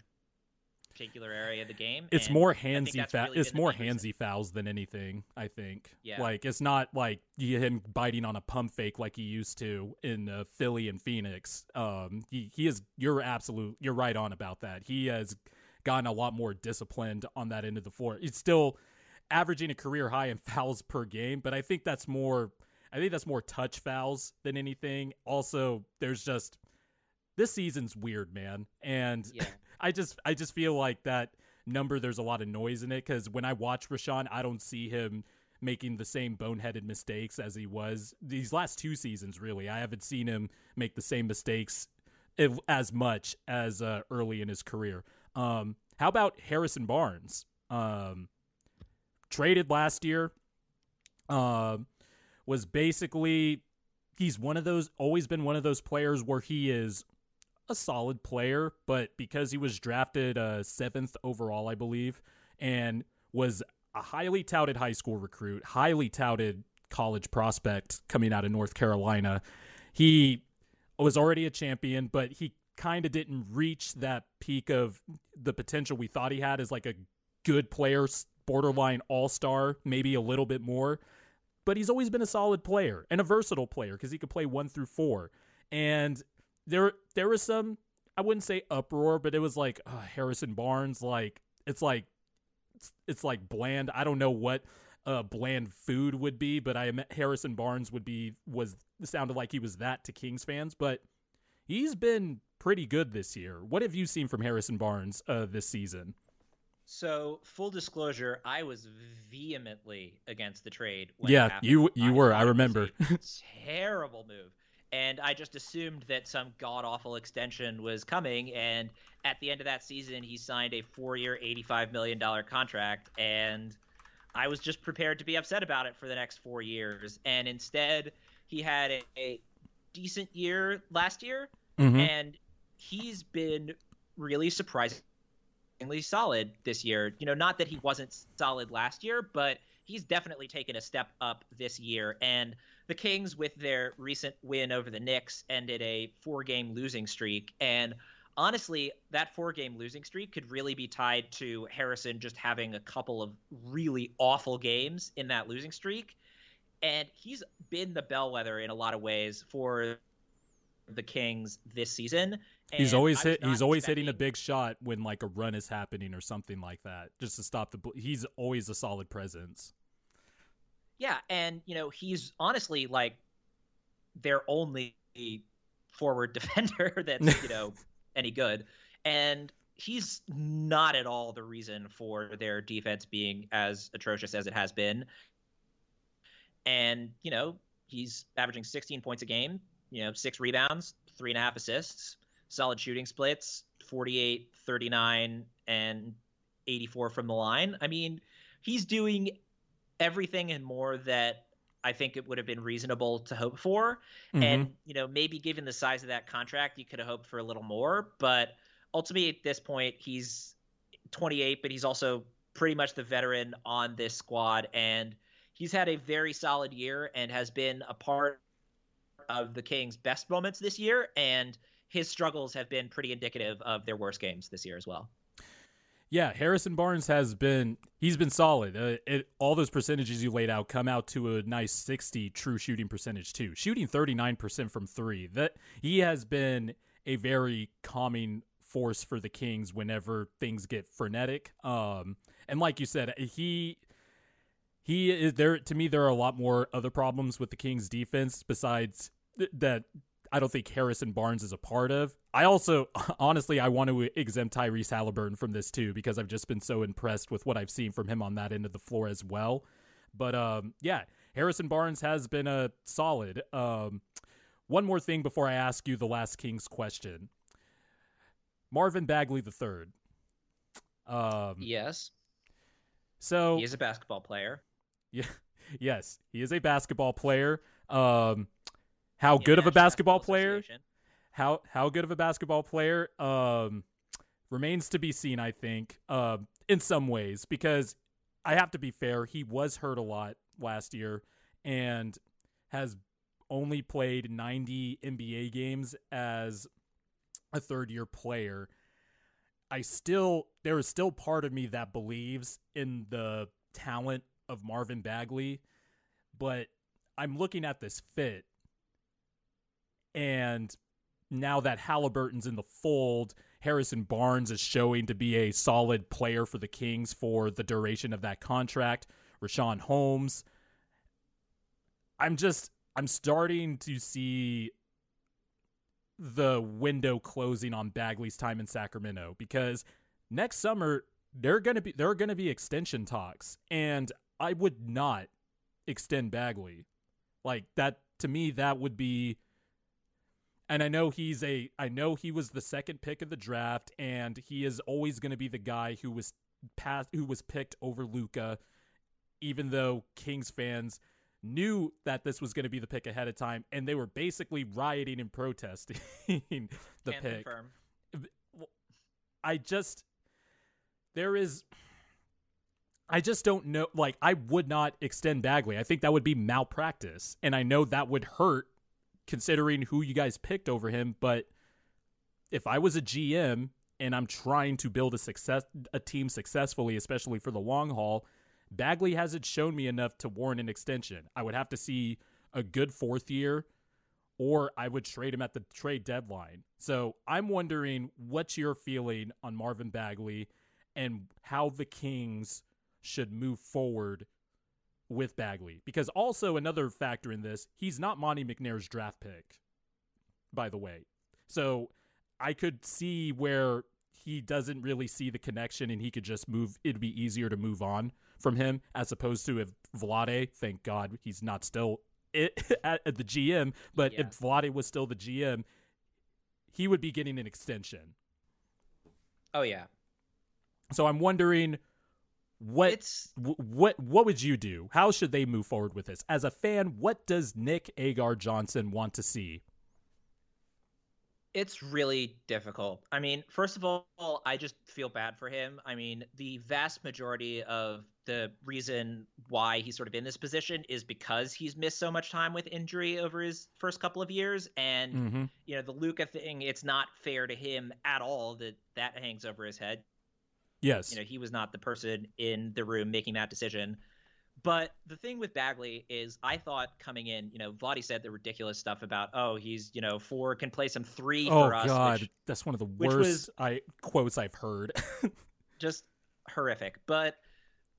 particular area of the game. It's more handsy. Fa- really it's more handsy fouls than anything. I think. Yeah. Like it's not like him biting on a pump fake like he used to in uh, Philly and Phoenix. Um, he he is. You're absolute. You're right on about that. He has gotten a lot more disciplined on that end of the floor. He's still averaging a career high in fouls per game, but I think that's more. I think that's more touch fouls than anything. Also, there's just this season's weird, man, and Yeah. I just I just feel like that number there's a lot of noise in it because when I watch Richaun, I don't see him making the same boneheaded mistakes as he was these last two seasons. Really, I haven't seen him make the same mistakes as much as uh, early in his career. Um, how about Harrison Barnes? Um, traded last year. Uh, was basically he's one of those always been one of those players where he is a solid player, but because he was drafted uh, seventh overall, I believe, and was a highly touted high school recruit, highly touted college prospect coming out of North Carolina, he was already a champion, but he kind of didn't reach that peak of the potential we thought he had as like a good player, borderline all star, maybe a little bit more. But he's always been a solid player and a versatile player because he could play one through four. And there, there was some, I wouldn't say uproar, but it was like uh, Harrison Barnes, like it's like, it's, it's like bland. I don't know what uh, bland food would be, but I Harrison Barnes would be was sounded like he was that to Kings fans, but he's been pretty good this year. What have you seen from Harrison Barnes uh, this season? So, full disclosure, I was vehemently against the trade. yeah, you you I were. I remember. terrible move, and I just assumed that some god awful extension was coming. And at the end of that season, he signed a four year, eighty five million dollar contract, and I was just prepared to be upset about it for the next four years. And instead, he had a, a decent year last year, mm-hmm. and he's been really surprisingly solid this year. You know, not that he wasn't solid last year, but he's definitely taken a step up this year. And the Kings, with their recent win over the Knicks, ended a four game losing streak. And honestly, that four game losing streak could really be tied to Harrison just having a couple of really awful games in that losing streak. And he's been the bellwether in a lot of ways for the Kings this season. he's always hit. He's always expecting... hitting a big shot when like a run is happening or something like that, just to stop the. He's always a solid presence. Yeah, and you know he's honestly like their only forward defender that's you know any good, and he's not at all the reason for their defense being as atrocious as it has been. And you know he's averaging 16 points a game, you know, six rebounds, three and a half assists, solid shooting splits, 48, 39, and 84 from the line. I mean, he's doing everything and more that I think it would have been reasonable to hope for. Mm-hmm. And, you know, maybe given the size of that contract, you could have hoped for a little more. But ultimately, at this point, he's 28, but he's also pretty much the veteran on this squad. And he's had a very solid year and has been a part of the Kings' best moments this year, and his struggles have been pretty indicative of their worst games this year as well. Yeah, Harrison Barnes has been he's been solid. Uh, it, all those percentages you laid out come out to a nice 60 true shooting percentage too. Shooting 39% from 3. That he has been a very calming force for the Kings whenever things get frenetic. Um and like you said, he he is there to me there are a lot more other problems with the Kings defense besides that I don't think Harrison Barnes is a part of. I also, honestly, I want to exempt Tyrese Haliburton from this too because I've just been so impressed with what I've seen from him on that end of the floor as well. But um, yeah, Harrison Barnes has been a solid. Um, one more thing before I ask you the last Kings question. Marvin Bagley the third. Um, yes. So he is a basketball player. Yeah. Yes, he is a basketball player. Um, how good of a basketball player? How how good of a basketball player um, remains to be seen. I think uh, in some ways because I have to be fair. He was hurt a lot last year and has only played 90 NBA games as a third year player. I still there is still part of me that believes in the talent of Marvin Bagley, but I'm looking at this fit and now that Haliburton's in the fold, Harrison Barnes is showing to be a solid player for the Kings for the duration of that contract. Richaun Holmes. I'm just I'm starting to see the window closing on Bagley's time in Sacramento because next summer they're going to be there are going to be extension talks and I would not extend Bagley. Like that to me that would be And I know he's a I know he was the second pick of the draft and he is always going to be the guy who was passed who was picked over Luka, even though Kings fans knew that this was going to be the pick ahead of time and they were basically rioting and protesting the Can pick. confirm. I just there is I just don't know like I would not extend Bagley. I think that would be malpractice and I know that would hurt considering who you guys picked over him, but if I was a GM and I'm trying to build a success a team successfully, especially for the long haul, Bagley hasn't shown me enough to warrant an extension. I would have to see a good fourth year or I would trade him at the trade deadline. So I'm wondering what's your feeling on Marvin Bagley and how the Kings should move forward with Bagley. Because also another factor in this, he's not Monte McNair's draft pick, by the way. So I could see where he doesn't really see the connection and he could just move it'd be easier to move on from him as opposed to if Vlade, thank God he's not still it, at, at the GM, but Yeah. if Vlade was still the GM, he would be getting an extension. Oh yeah. So I'm wondering what It's wh- what what would you do? How should they move forward with this? As a fan, what does Nick Agar Johnson want to see? It's really difficult. I mean, first of all, I just feel bad for him. I mean, the vast majority of the reason why he's sort of in this position is because he's missed so much time with injury over his first couple of years. And, Mm-hmm. you know, the Luka thing, it's not fair to him at all that that hangs over his head. Yes. You know, he was not the person in the room making that decision. But the thing with Bagley is, I thought coming in, you know, Vlade said the ridiculous stuff about, oh, he's, you know, four can play some three oh for us. God, which that's one of the worst was- I quotes I've heard. just horrific. But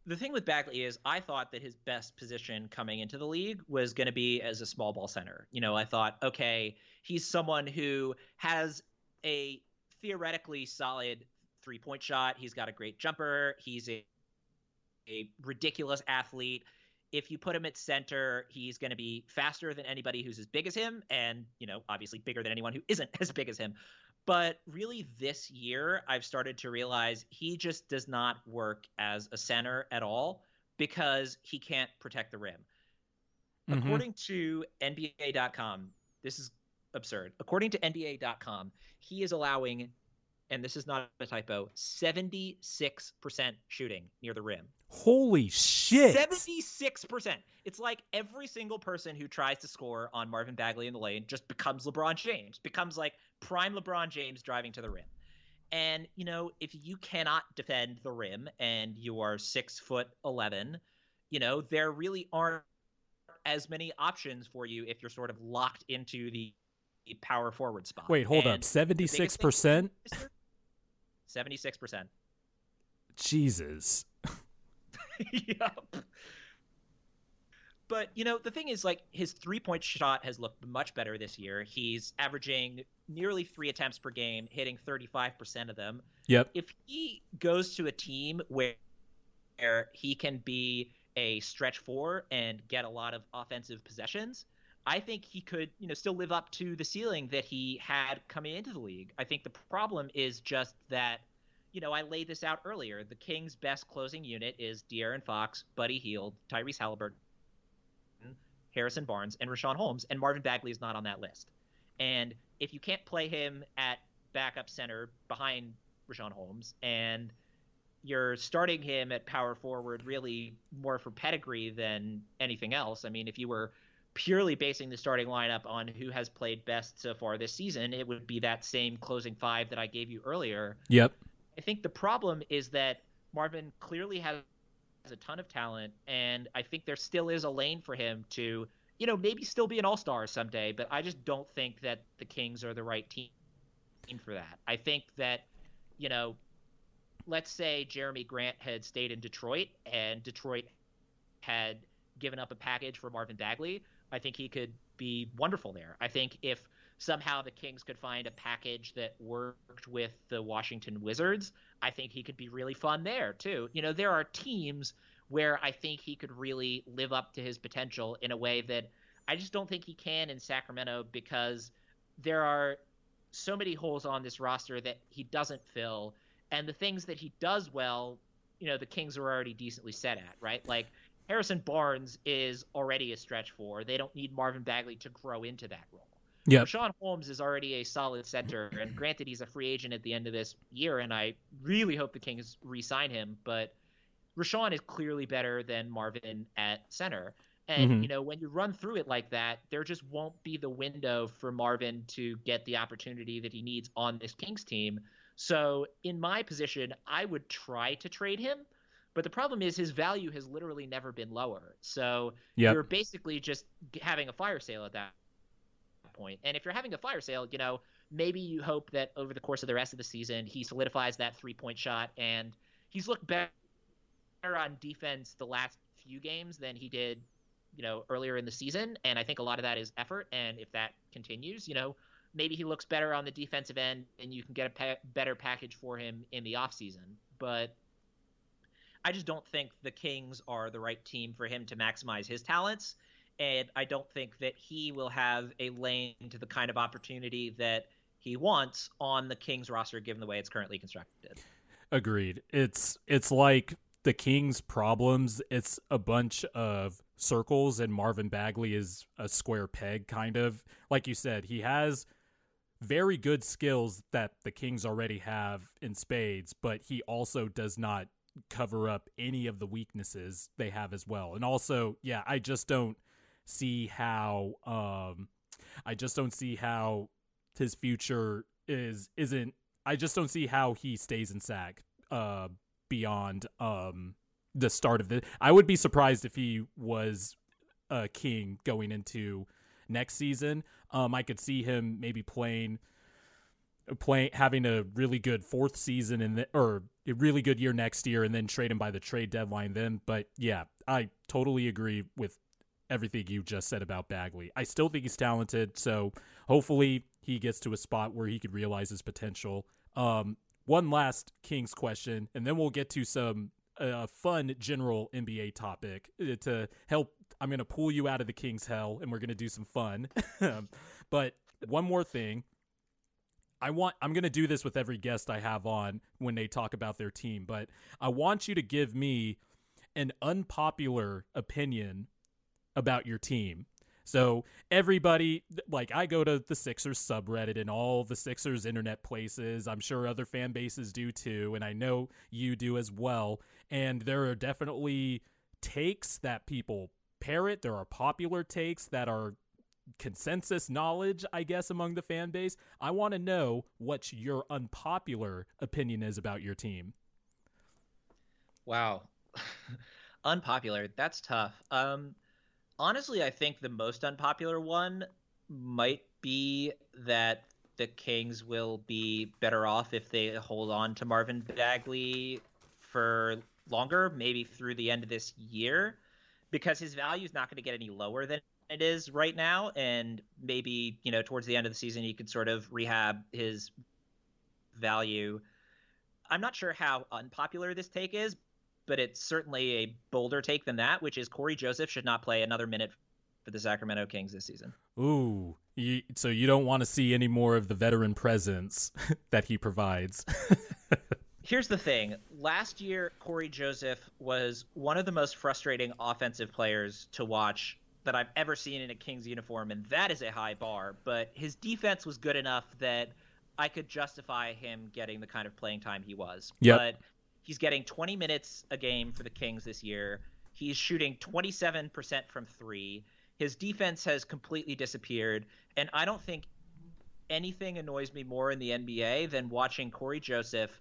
the thing with Bagley is, I thought that his best position coming into the league was going to be as a small ball center. You know, I thought, okay, he's someone who has a theoretically solid three point shot. He's got a great jumper. He's a a ridiculous athlete. If you put him at center, he's going to be faster than anybody who's as big as him, and you know, obviously bigger than anyone who isn't as big as him. But really, this year, I've started to realize he just does not work as a center at all because he can't protect the rim. Mhm. According to NBA.com, this is absurd. According to NBA.com, he is allowing, and this is not a typo, 76% shooting near the rim. Holy shit. 76%. It's like every single person who tries to score on Marvin Bagley in the lane just becomes LeBron James, becomes like prime LeBron James driving to the rim. And, you know, if you cannot defend the rim and you are six foot 11, you know, there really aren't as many options for you if you're sort of locked into the power forward spot. Wait, hold and up. 76%? Seventy-six percent. Jesus. yep. But you know, the thing is, like, his three-point shot has looked much better this year. He's averaging nearly three attempts per game, hitting thirty-five percent of them. Yep. If he goes to a team where he can be a stretch four and get a lot of offensive possessions, I think he could, you know, still live up to the ceiling that he had coming into the league. I think the problem is just that, you know, I laid this out earlier. The Kings' best closing unit is De'Aaron Fox, Buddy Hield, Tyrese Haliburton, Harrison Barnes, and Richaun Holmes, and Marvin Bagley is not on that list. And if you can't play him at backup center behind Richaun Holmes, and you're starting him at power forward really more for pedigree than anything else. I mean, if you were purely basing the starting lineup on who has played best so far this season, it would be that same closing five that I gave you earlier. Yep. I think the problem is that Marvin clearly has a ton of talent, and I think there still is a lane for him to, you know, maybe still be an all star someday, but I just don't think that the Kings are the right team for that. I think that, you know, let's say Jerami Grant had stayed in Detroit and Detroit had given up a package for Marvin Bagley, I think he could be wonderful there. I think if somehow the Kings could find a package that worked with the Washington Wizards, I think he could be really fun there too. You know, there are teams where I think he could really live up to his potential in a way that I just don't think he can in Sacramento because there are so many holes on this roster that he doesn't fill, and the things that he does well, you know, the Kings are already decently set at, right? Like Harrison Barnes is already a stretch four. They don't need Marvin Bagley to grow into that role. Yeah. Sean Holmes is already a solid center, and granted, he's a free agent at the end of this year, and I really hope the Kings re-sign him. But Richaun is clearly better than Marvin at center, and Mhm. you know when you run through it like that, there just won't be the window for Marvin to get the opportunity that he needs on this Kings team. So in my position, I would try to trade him. But the problem is his value has literally never been lower. So Yep. you're basically just having a fire sale at that point. And if you're having a fire sale, you know, maybe you hope that over the course of the rest of the season, he solidifies that three point shot and he's looked better on defense the last few games than he did, you know, earlier in the season. And I think a lot of that is effort. And if that continues, you know, maybe he looks better on the defensive end and you can get a pa- better package for him in the offseason. But I just don't think the Kings are the right team for him to maximize his talents. And I don't think that he will have a lane to the kind of opportunity that he wants on the Kings roster, given the way it's currently constructed. Agreed. It's it's like the Kings' problems. It's a bunch of circles, and Marvin Bagley is a square peg, kind of. Like you said, he has very good skills that the Kings already have in spades, but he also does not cover up any of the weaknesses they have as well. And also, yeah, I just don't see how um I just don't see how his future is isn't I just don't see how he stays in SAC uh beyond um the start of the I would be surprised if he was a king going into next season. Um I could see him maybe playing playing having a really good fourth season and the, or a really good year next year and then trade him by the trade deadline then but yeah I totally agree with everything you just said about Bagley. I still think he's talented, so hopefully he gets to a spot where he could realize his potential. Um, one last Kings question, and then we'll get to some uh, fun general NBA topic uh, to help. I'm going to pull you out of the Kings hell, and we're going to do some fun. but one more thing. I want I'm going to do this with every guest I have on when they talk about their team, but I want you to give me an unpopular opinion about your team. So everybody like I go to the Sixers subreddit and all the Sixers internet places. I'm sure other fan bases do too and I know you do as well. And there are definitely takes that people parrot. There are popular takes that are consensus knowledge, I guess, among the fan base. I want to know what your unpopular opinion is about your team. Wow. unpopular. That's tough. Um honestly, I think the most unpopular one might be that the Kings will be better off if they hold on to Marvin Bagley for longer, maybe through the end of this year, because his value is not going to get any lower than it is right now. And maybe, you know, towards the end of the season, he could sort of rehab his value. I'm not sure how unpopular this take is, but it's certainly a bolder take than that, which is Cory Joseph should not play another minute for the Sacramento Kings this season. Ooh, you, so you don't want to see any more of the veteran presence that he provides. Here's the thing. Last year, Cory Joseph was one of the most frustrating offensive players to watch that I've ever seen in a Kings uniform, and that is a high bar. But his defense was good enough that I could justify him getting the kind of playing time he was. Yep. But he's getting 20 minutes a game for the Kings this year. He's shooting 27% from three. His defense has completely disappeared, and I don't think anything annoys me more in the NBA than watching Cory Joseph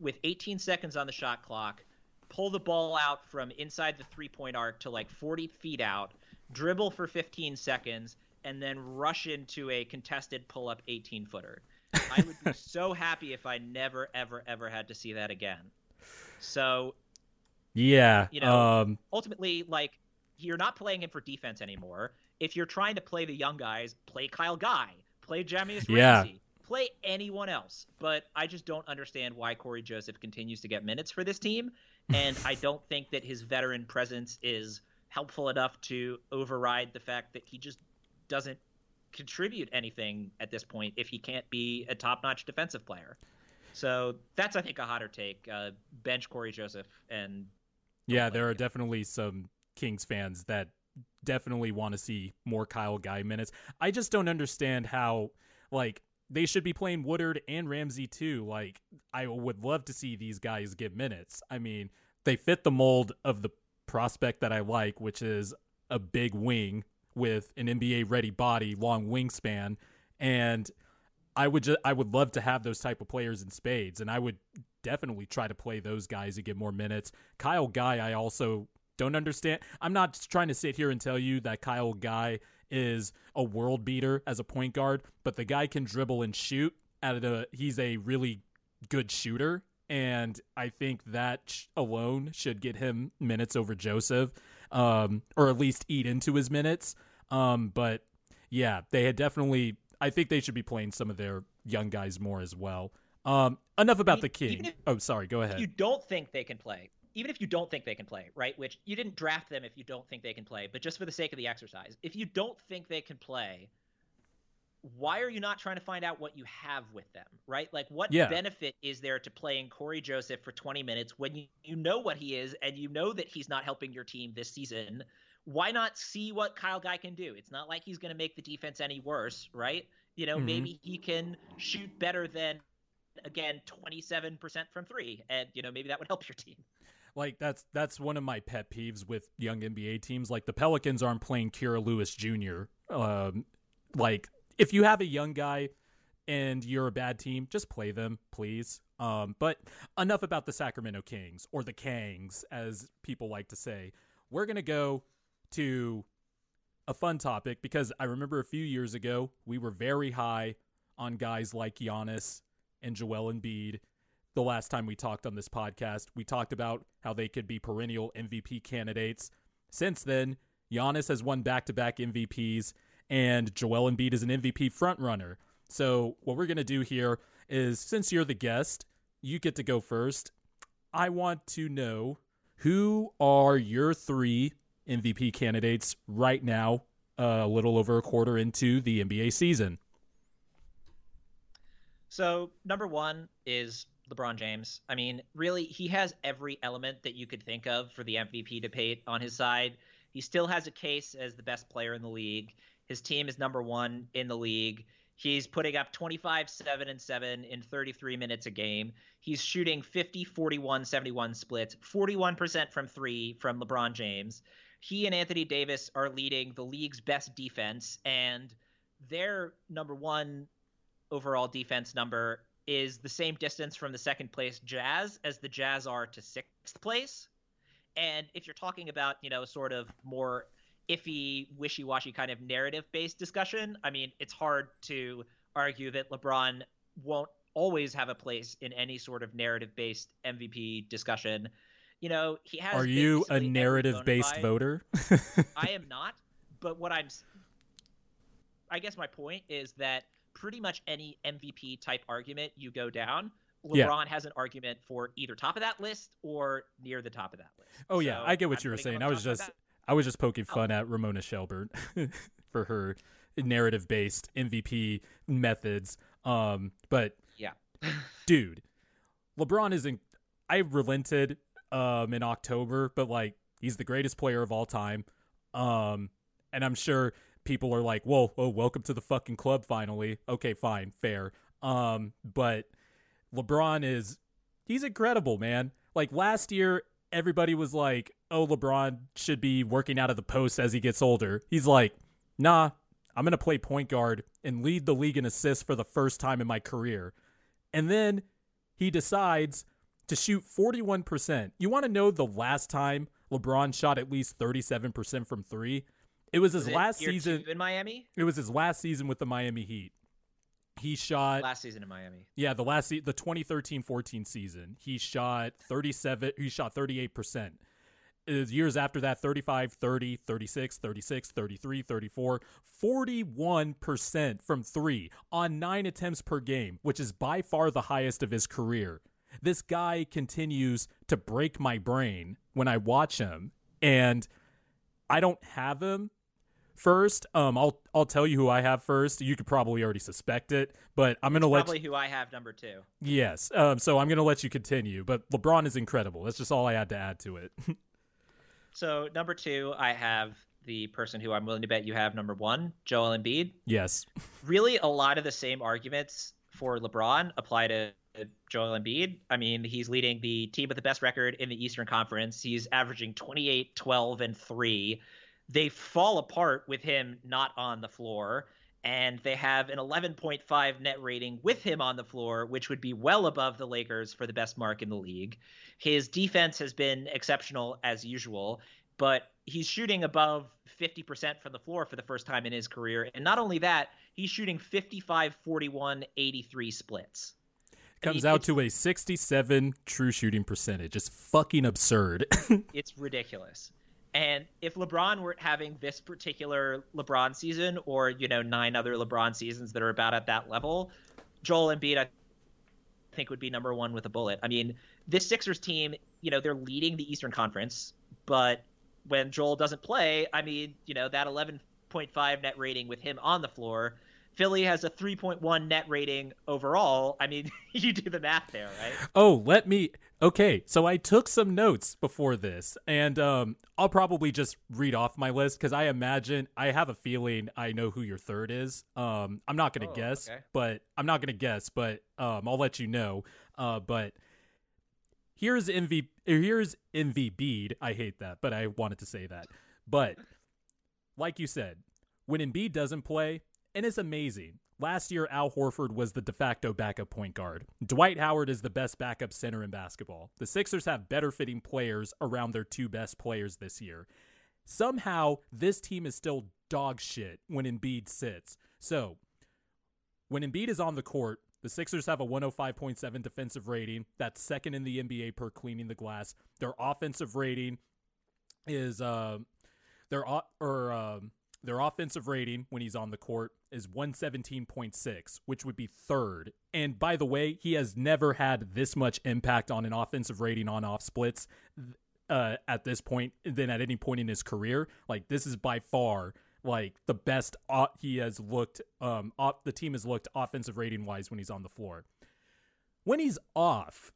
with 18 seconds on the shot clock pull the ball out from inside the three point arc to like 40 feet out, dribble for 15 seconds, and then rush into a contested pull up 18 footer. I would be so happy if I never, ever, ever had to see that again. So yeah, You know, um, ultimately, like, you're not playing him for defense anymore. If you're trying to play the young guys, play Kyle Guy, play Jahmi'us Yeah. Ramsey, play anyone else. But I just don't understand why Cory Joseph continues to get minutes for this team. And I don't think that his veteran presence is helpful enough to override the fact that he just doesn't contribute anything at this point if he can't be a top-notch defensive player. So that's I think a hotter take. Uh, bench Cory Joseph and yeah, there are definitely some Kings fans that definitely want to see more Kyle Guy minutes. I just don't understand how like they should be playing Woodard and Ramsey too. Like I would love to see these guys get minutes. I mean, they fit the mold of the prospect that I like, which is a big wing with an NBA ready body, long wingspan, and I would just I would love to have those type of players in spades, and I would definitely try to play those guys to get more minutes. Kyle Guy, I also don't understand. I'm not trying to sit here and tell you that Kyle Guy is a world beater as a point guard, but the guy can dribble and shoot. At a, he's a really good shooter, and I think that alone should get him minutes over Joseph, um, or at least eat into his minutes. Um, but yeah, they had definitely. I think they should be playing some of their young guys more as well. Um, enough about the king. If, oh, sorry. Go ahead. you don't think they can play, even if you don't think they can play, right? Which you didn't draft them if you don't think they can play, but just for the sake of the exercise, if you don't think they can play, why are you not trying to find out what you have with them, right? Like, what yeah. benefit is there to playing Cory Joseph for 20 minutes when you, you know what he is and you know that he's not helping your team this season? Why not see what Kyle Guy can do? It's not like he's going to make the defense any worse, right? You know, mm-hmm. maybe he can shoot better than, again, 27% from three. And, you know, maybe that would help your team. Like that's that's one of my pet peeves with young NBA teams. Like the Pelicans aren't playing Kira Lewis Jr. Um, like if you have a young guy and you're a bad team, just play them, please. Um, but enough about the Sacramento Kings or the Kangs, as people like to say. We're gonna go to a fun topic because I remember a few years ago we were very high on guys like Giannis and Joel Embiid the last time we talked on this podcast. We talked about how they could be perennial MVP candidates. Since then, Giannis has won back to back MVPs, and Joel Embiid is an MVP frontrunner. So, what we're going to do here is since you're the guest, you get to go first. I want to know who are your three MVP candidates right now, uh, a little over a quarter into the NBA season. So, number one is LeBron James. I mean, really, he has every element that you could think of for the MVP debate on his side. He still has a case as the best player in the league. His team is number one in the league. He's putting up 25, 7, and 7 in 33 minutes a game. He's shooting 50, 41, 71 splits, 41% from three from LeBron James. He and Anthony Davis are leading the league's best defense, and their number one overall defense number is the same distance from the second place Jazz as the Jazz are to sixth place. And if you're talking about, you know, sort of more iffy, wishy washy kind of narrative based discussion, I mean, it's hard to argue that LeBron won't always have a place in any sort of narrative based MVP discussion. You know, he has. Are you a narrative based voter? I am not. But what I'm. I guess my point is that pretty much any MVP type argument you go down, LeBron yeah. has an argument for either top of that list or near the top of that list. Oh yeah, I get what I'm you were saying. I was just I was just poking fun oh. at Ramona Shelburne for her narrative based MVP methods. Um, but yeah, dude, LeBron isn't. I relented um in October, but like he's the greatest player of all time. Um, and I'm sure people are like, "Whoa, whoa, welcome to the fucking club finally." Okay, fine, fair. Um, but LeBron is he's incredible, man. Like last year everybody was like, "Oh, LeBron should be working out of the post as he gets older." He's like, "Nah, I'm going to play point guard and lead the league in assists for the first time in my career." And then he decides to shoot 41%. You want to know the last time LeBron shot at least 37% from 3? It was his was last season in Miami. It was his last season with the Miami Heat. He shot last season in Miami. Yeah, the last se- the 2013-14 season. He shot 37 he shot 38%. Years after that 35, 30, 36, 36, 33, 34, 41% from 3 on 9 attempts per game, which is by far the highest of his career. This guy continues to break my brain when I watch him and I don't have him first. Um, I'll I'll tell you who I have first. You could probably already suspect it, but I'm gonna let probably who I have number two. yes. Um, so I'm gonna let you continue. But LeBron is incredible. That's just all I had to add to it. So number two, I have the person who I'm willing to bet you have number one, Joel Embiid. yes. Really, a lot of the same arguments for LeBron apply to Joel Embiid. I mean, he's leading the team with the best record in the Eastern Conference. He's averaging 28, 12, and 3. They fall apart with him not on the floor, and they have an 11.5 net rating with him on the floor, which would be well above the Lakers for the best mark in the league. His defense has been exceptional as usual, but he's shooting above 50% from the floor for the first time in his career. And not only that, he's shooting 55, 41, 83 splits. I Comes mean, out to a 67 true shooting percentage. It's fucking absurd. it's ridiculous. And if LeBron weren't having this particular LeBron season, or you know nine other LeBron seasons that are about at that level, Joel Embiid, I think, would be number one with a bullet. I mean, this Sixers team, you know, they're leading the Eastern Conference, but when Joel doesn't play, I mean, you know, that 11.5 net rating with him on the floor. Philly has a 3.1 net rating overall. I mean, you do the math there, right? Oh, let me. Okay, so I took some notes before this, and um, I'll probably just read off my list because I imagine I have a feeling I know who your third is. Um, I'm not gonna Oh, guess, okay. but I'm not gonna guess, but um, I'll let you know. Uh, but here's MV. Here's MV Bede. I hate that, but I wanted to say that. But like you said, when Embiid doesn't play, and it's amazing. Last year, Al Horford was the de facto backup point guard. Dwight Howard is the best backup center in basketball. The Sixers have better fitting players around their two best players this year. Somehow, this team is still dog shit when Embiid sits. So, when Embiid is on the court, the Sixers have a 105.7 defensive rating. That's second in the NBA per cleaning the glass. Their offensive rating is uh, their or um, their offensive rating when he's on the court is 117.6, which would be third. And by the way, he has never had this much impact on an offensive rating on off splits uh, at this point than at any point in his career. Like this is by far like the best he has looked. Um, off, the team has looked offensive rating wise when he's on the floor. When he's off,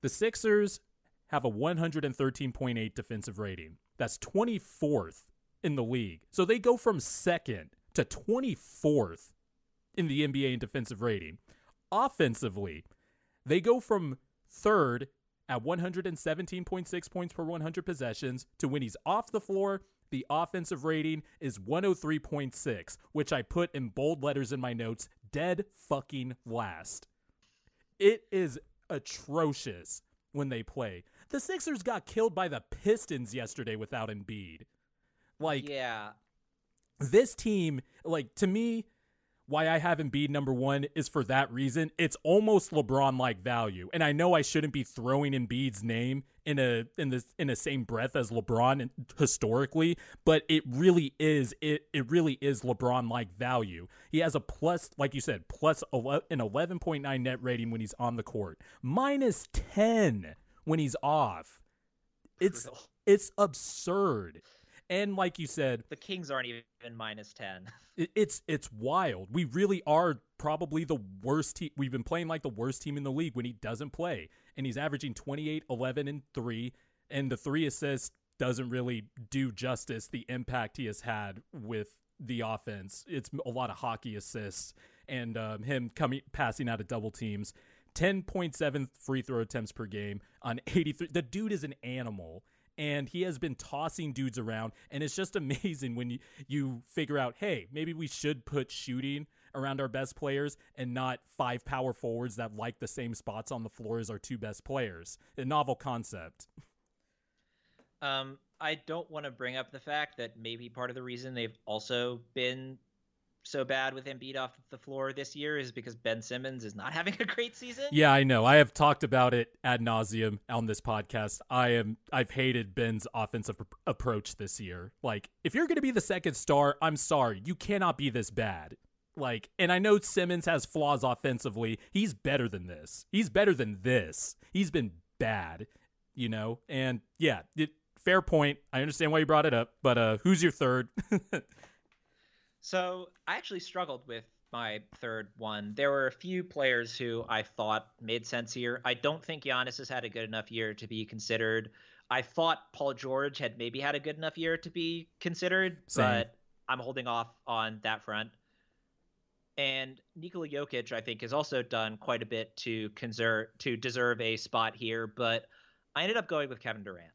the Sixers have a 113.8 defensive rating. That's 24th in the league. So they go from second to 24th in the NBA in defensive rating. Offensively, they go from third at 117.6 points per 100 possessions to when he's off the floor, the offensive rating is 103.6, which I put in bold letters in my notes dead fucking last. It is atrocious when they play. The Sixers got killed by the Pistons yesterday without Embiid. Like Yeah. this team, like to me, why I have Embiid number one is for that reason. It's almost LeBron like value, and I know I shouldn't be throwing Embiid's name in a in the in the same breath as LeBron historically, but it really is it it really is LeBron like value. He has a plus, like you said, plus ele- an eleven point nine net rating when he's on the court, minus ten when he's off. It's it's absurd. And like you said, The Kings aren't even minus 10. it's it's wild. We really are probably the worst team. We've been playing like the worst team in the league when he doesn't play. And he's averaging 28, 11 and 3 and the 3 assists doesn't really do justice the impact he has had with the offense. It's a lot of hockey assists and um, him coming passing out of double teams. 10.7 free throw attempts per game on 83. The dude is an animal and he has been tossing dudes around and it's just amazing when you, you figure out hey maybe we should put shooting around our best players and not five power forwards that like the same spots on the floor as our two best players. A novel concept. Um, I don't want to bring up the fact that maybe part of the reason they've also been so bad with Embiid off the floor this year is because Ben Simmons is not having a great season. yeah i know. I have talked about it ad nauseum on this podcast. I am i've hated ben's offensive approach this year. Like if you're going to be the second star i'm sorry. You cannot be this bad. Like and i know simmons has flaws offensively. He's better than this. He's better than this. He's been bad you know? And yeah it, fair point. I understand why you brought it up, but uh, who's your third? so I actually struggled with my third one. There were a few players who I thought made sense here. I don't think Giannis has had a good enough year to be considered. I thought Paul George had maybe had a good enough year to be considered, Same. but I'm holding off on that front. And Nikola Jokic, I think, has also done quite a bit to conserve to deserve a spot here, but I ended up going with Kevin Durant.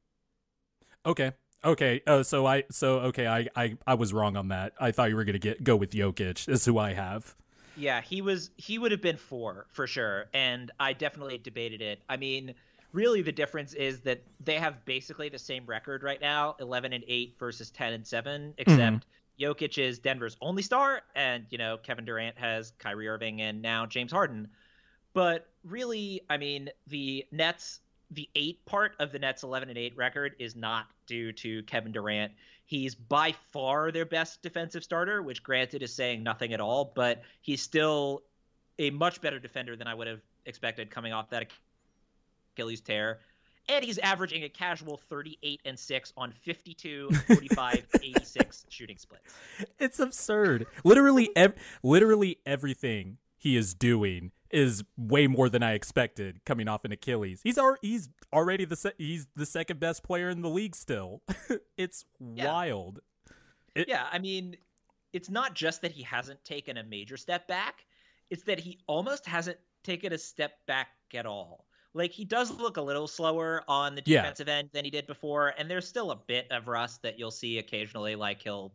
Okay. Okay. Oh, so I so okay, I I, I was wrong on that. I thought you were gonna get go with Jokic. Is who I have. Yeah, he was he would have been four for sure. And I definitely debated it. I mean, really the difference is that they have basically the same record right now, eleven and eight versus ten and seven, except mm-hmm Jokic is Denver's only star, and you know Kevin Durant has Kyrie Irving and now James Harden. But really, I mean, the Nets, the eight part of the Nets' 11 and eight record is not due to Kevin Durant. He's by far their best defensive starter, which granted is saying nothing at all, but he's still a much better defender than I would have expected coming off that Achilles tear. And he's averaging a casual 38 and 6 on 52 45 86 shooting splits. It's absurd. Literally ev- literally everything he is doing is way more than I expected coming off an Achilles. He's ar- he's already the se- he's the second best player in the league still. it's yeah. wild. It- yeah, I mean, it's not just that he hasn't taken a major step back; it's that he almost hasn't taken a step back at all. Like he does look a little slower on the defensive yeah. end than he did before, and there's still a bit of rust that you'll see occasionally. Like he'll,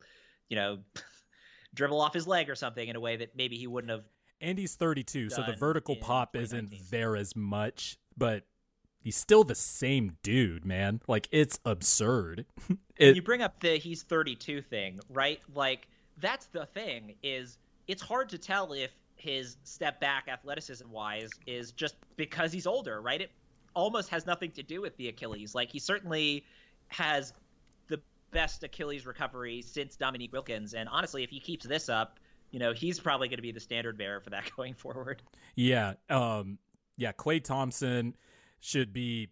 you know, dribble off his leg or something in a way that maybe he wouldn't have. And he's 32, so the vertical pop isn't there as much, but he's still the same dude, man. Like it's absurd. it, you bring up the he's 32 thing, right? Like that's the thing is it's hard to tell if his step back athleticism wise is just because he's older, right? It almost has nothing to do with the Achilles. Like he certainly has the best Achilles recovery since Dominique Wilkins, and honestly, if he keeps this up, you know, he's probably going to be the standard bearer for that going forward. Yeah, um, yeah, Klay Thompson should be.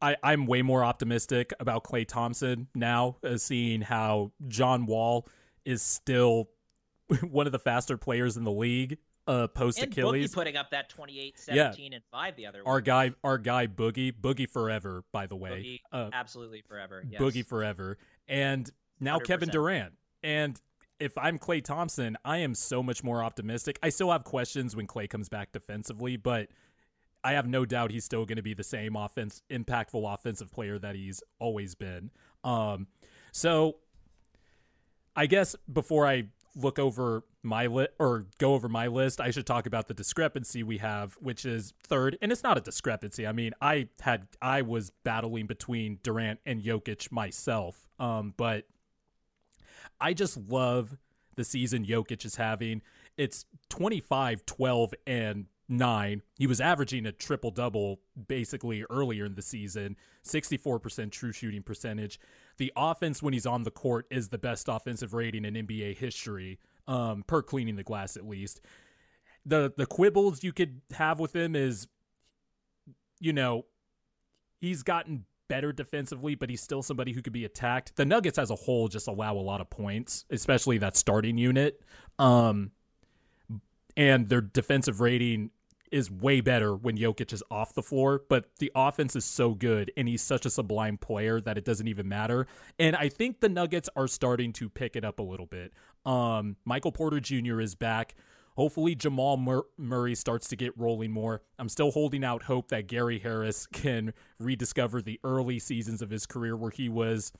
I, I'm way more optimistic about Klay Thompson now, uh, seeing how John Wall is still one of the faster players in the league uh, post Achilles. putting up that 28, 17, yeah. and 5 the other Our week. guy, our guy Boogie, Boogie forever, by the way. Boogie, uh, absolutely forever. Yes. Boogie forever. And now 100%. Kevin Durant. And if I'm Klay Thompson, I am so much more optimistic. I still have questions when Klay comes back defensively, but I have no doubt he's still going to be the same offense, impactful offensive player that he's always been. Um, so I guess before I look over my list or go over my list, I should talk about the discrepancy we have, which is third. And it's not a discrepancy. I mean, I had I was battling between Durant and Jokic myself. Um, but I just love the season Jokic is having. It's 25, 12, and 9. He was averaging a triple double basically earlier in the season, 64% true shooting percentage. The offense when he's on the court is the best offensive rating in NBA history, um, per cleaning the glass at least. The the quibbles you could have with him is you know, he's gotten better defensively, but he's still somebody who could be attacked. The Nuggets as a whole just allow a lot of points, especially that starting unit. Um, and their defensive rating is way better when Jokic is off the floor, but the offense is so good and he's such a sublime player that it doesn't even matter. And I think the Nuggets are starting to pick it up a little bit. Um, Michael Porter Jr. is back. Hopefully, Jamal Mur- Murray starts to get rolling more. I'm still holding out hope that Gary Harris can rediscover the early seasons of his career where he was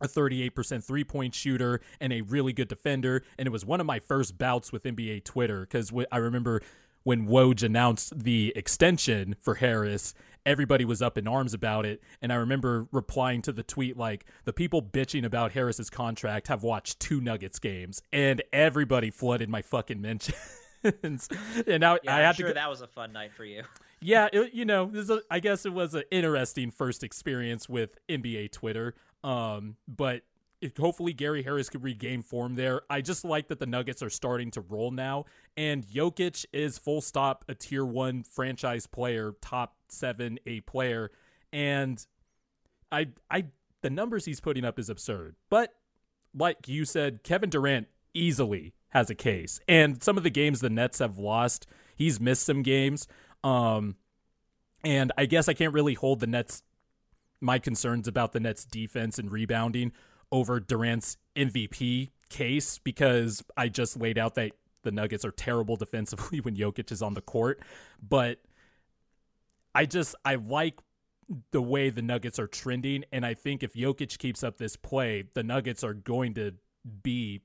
a 38% three point shooter and a really good defender. And it was one of my first bouts with NBA Twitter because I remember when Woj announced the extension for Harris, everybody was up in arms about it. And I remember replying to the tweet like, the people bitching about Harris's contract have watched two Nuggets games, and everybody flooded my fucking mentions. and now yeah, I had sure to. That was a fun night for you. Yeah, it, you know, a, I guess it was an interesting first experience with NBA Twitter. Um, but hopefully Gary Harris could regain form there. I just like that the Nuggets are starting to roll now, and Jokic is full stop a tier one franchise player, top seven, a player, and I I the numbers he's putting up is absurd. But like you said, Kevin Durant easily has a case. And some of the games the Nets have lost, he's missed some games. Um, and I guess I can't really hold the Nets my concerns about the Nets defense and rebounding over Durant's MVP case because I just laid out that the Nuggets are terrible defensively when Jokic is on the court. But I just I like the way the Nuggets are trending, and I think if Jokic keeps up this play, the Nuggets are going to be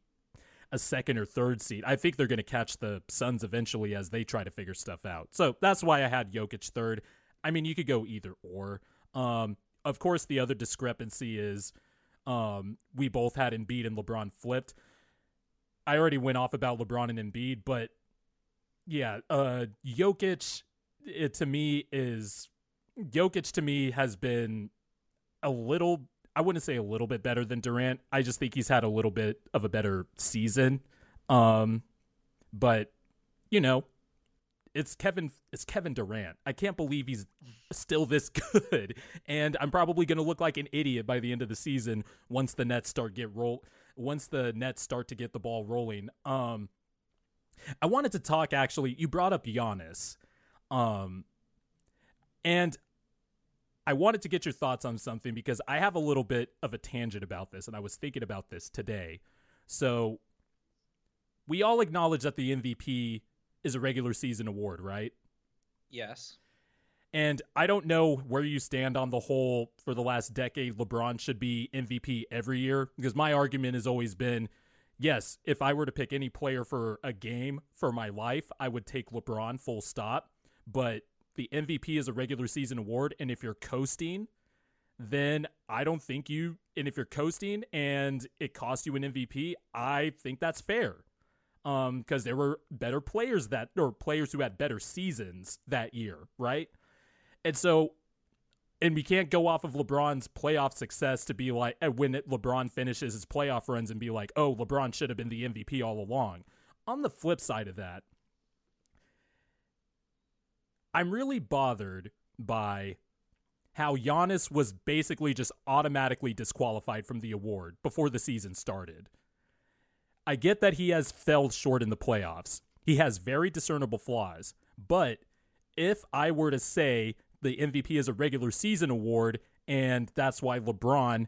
a second or third seed. I think they're going to catch the Suns eventually as they try to figure stuff out. So that's why I had Jokic third. I mean, you could go either or. Um, of course, the other discrepancy is um, we both had Embiid and LeBron flipped. I already went off about LeBron and Embiid, but yeah, uh, Jokic it, to me is Jokic to me has been a little I wouldn't say a little bit better than Durant. I just think he's had a little bit of a better season. Um but you know, it's Kevin it's Kevin Durant. I can't believe he's still this good. And I'm probably going to look like an idiot by the end of the season once the Nets start get roll once the Nets start to get the ball rolling. Um I wanted to talk actually, you brought up Giannis. Um and I wanted to get your thoughts on something because I have a little bit of a tangent about this, and I was thinking about this today. So, we all acknowledge that the MVP is a regular season award, right? Yes. And I don't know where you stand on the whole for the last decade, LeBron should be MVP every year, because my argument has always been yes, if I were to pick any player for a game for my life, I would take LeBron full stop. But the MVP is a regular season award, and if you're coasting, then I don't think you. And if you're coasting and it costs you an MVP, I think that's fair. Um, because there were better players that or players who had better seasons that year, right? And so, and we can't go off of LeBron's playoff success to be like when it, LeBron finishes his playoff runs and be like, oh, LeBron should have been the MVP all along. On the flip side of that, I'm really bothered by how Giannis was basically just automatically disqualified from the award before the season started. I get that he has fell short in the playoffs. He has very discernible flaws. But if I were to say the MVP is a regular season award and that's why LeBron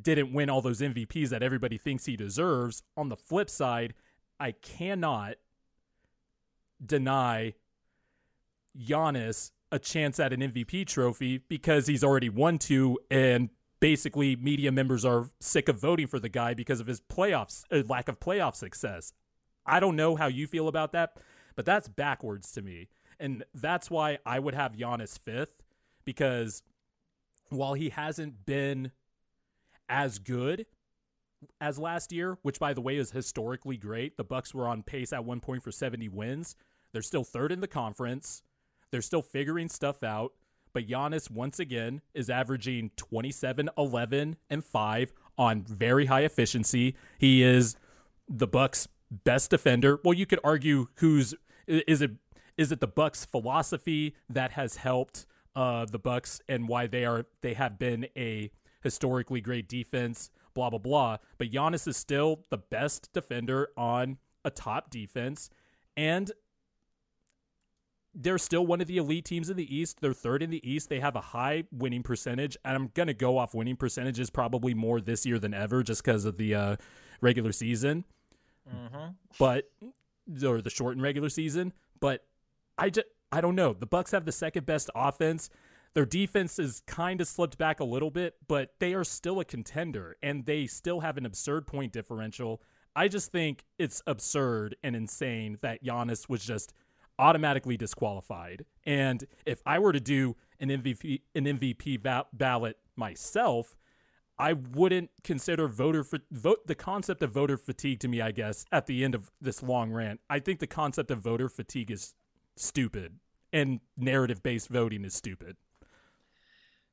didn't win all those MVPs that everybody thinks he deserves, on the flip side, I cannot deny Giannis a chance at an MVP trophy because he's already won two and basically media members are sick of voting for the guy because of his playoffs uh, lack of playoff success. I don't know how you feel about that, but that's backwards to me. And that's why I would have Giannis 5th because while he hasn't been as good as last year, which by the way is historically great, the Bucks were on pace at one point for 70 wins. They're still third in the conference. They're still figuring stuff out. But Giannis, once again, is averaging 27, 11, and 5 on very high efficiency. He is the Bucks' best defender. Well, you could argue who's is it is it the Bucks' philosophy that has helped uh, the Bucks and why they are they have been a historically great defense, blah blah blah. But Giannis is still the best defender on a top defense. And they're still one of the elite teams in the East. They're third in the East. They have a high winning percentage, and I'm gonna go off winning percentages probably more this year than ever, just because of the uh, regular season. Mm-hmm. But or the shortened regular season. But I just I don't know. The Bucks have the second best offense. Their defense is kind of slipped back a little bit, but they are still a contender, and they still have an absurd point differential. I just think it's absurd and insane that Giannis was just automatically disqualified. And if I were to do an MVP an MVP ba- ballot myself, I wouldn't consider voter vote the concept of voter fatigue to me. I guess at the end of this long rant, I think the concept of voter fatigue is stupid, and narrative based voting is stupid.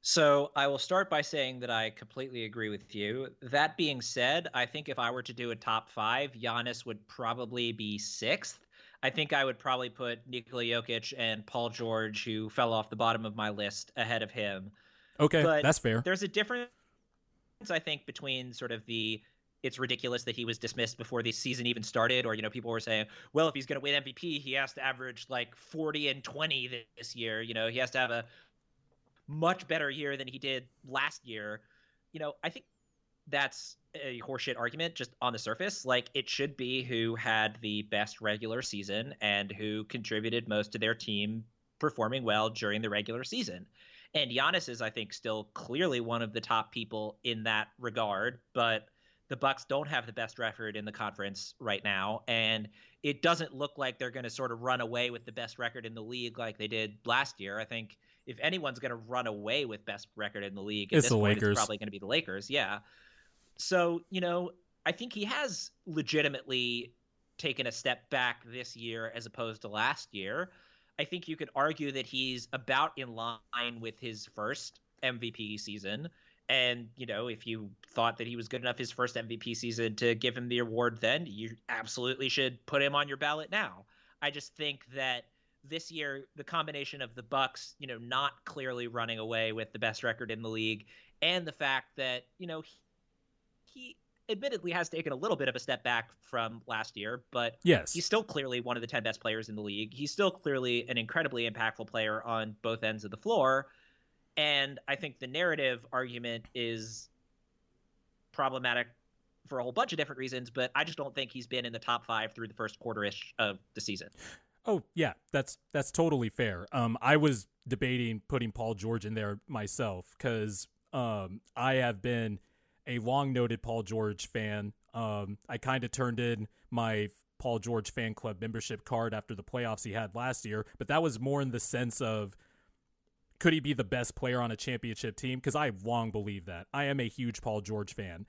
So I will start by saying that I completely agree with you. That being said, I think if I were to do a top five, Giannis would probably be sixth. I think I would probably put Nikola Jokic and Paul George, who fell off the bottom of my list, ahead of him. Okay, but that's fair. There's a difference I think, between sort of the it's ridiculous that he was dismissed before the season even started, or you know, people were saying, well, if he's going to win MVP, he has to average like 40 and 20 this year. You know, he has to have a much better year than he did last year. You know, I think that's a horseshit argument just on the surface. Like it should be who had the best regular season and who contributed most to their team performing well during the regular season. And Giannis is, I think, still clearly one of the top people in that regard, but the Bucks don't have the best record in the conference right now, and it doesn't look like they're going to sort of run away with the best record in the league like they did last year. I think if anyone's going to run away with best record in the league, it's the point, Lakers. It's probably going to be the Lakers. Yeah. So you know, I think he has legitimately taken a step back this year as opposed to last year. I think you could argue that he's about in line with his first MVP season. And, you know, if you thought that he was good enough his first MVP season to give him the award then, you absolutely should put him on your ballot now. I just think that this year the combination of the Bucks, you know, not clearly running away with the best record in the league and the fact that, you know, he, admittedly has taken a little bit of a step back from last year, but yes, he's still clearly one of the 10 best players in the league. He's still clearly an incredibly impactful player on both ends of the floor. And I think the narrative argument is problematic for a whole bunch of different reasons, but I just don't think he's been in the top five through the first quarter ish of the season. Oh yeah, that's that's totally fair. Um, I was debating putting Paul George in there myself because um, I have been a long noted Paul George fan. Um, I kind of turned in my Paul George fan club membership card after the playoffs he had last year, but that was more in the sense of could he be the best player on a championship team? Because I long believed that. I am a huge Paul George fan.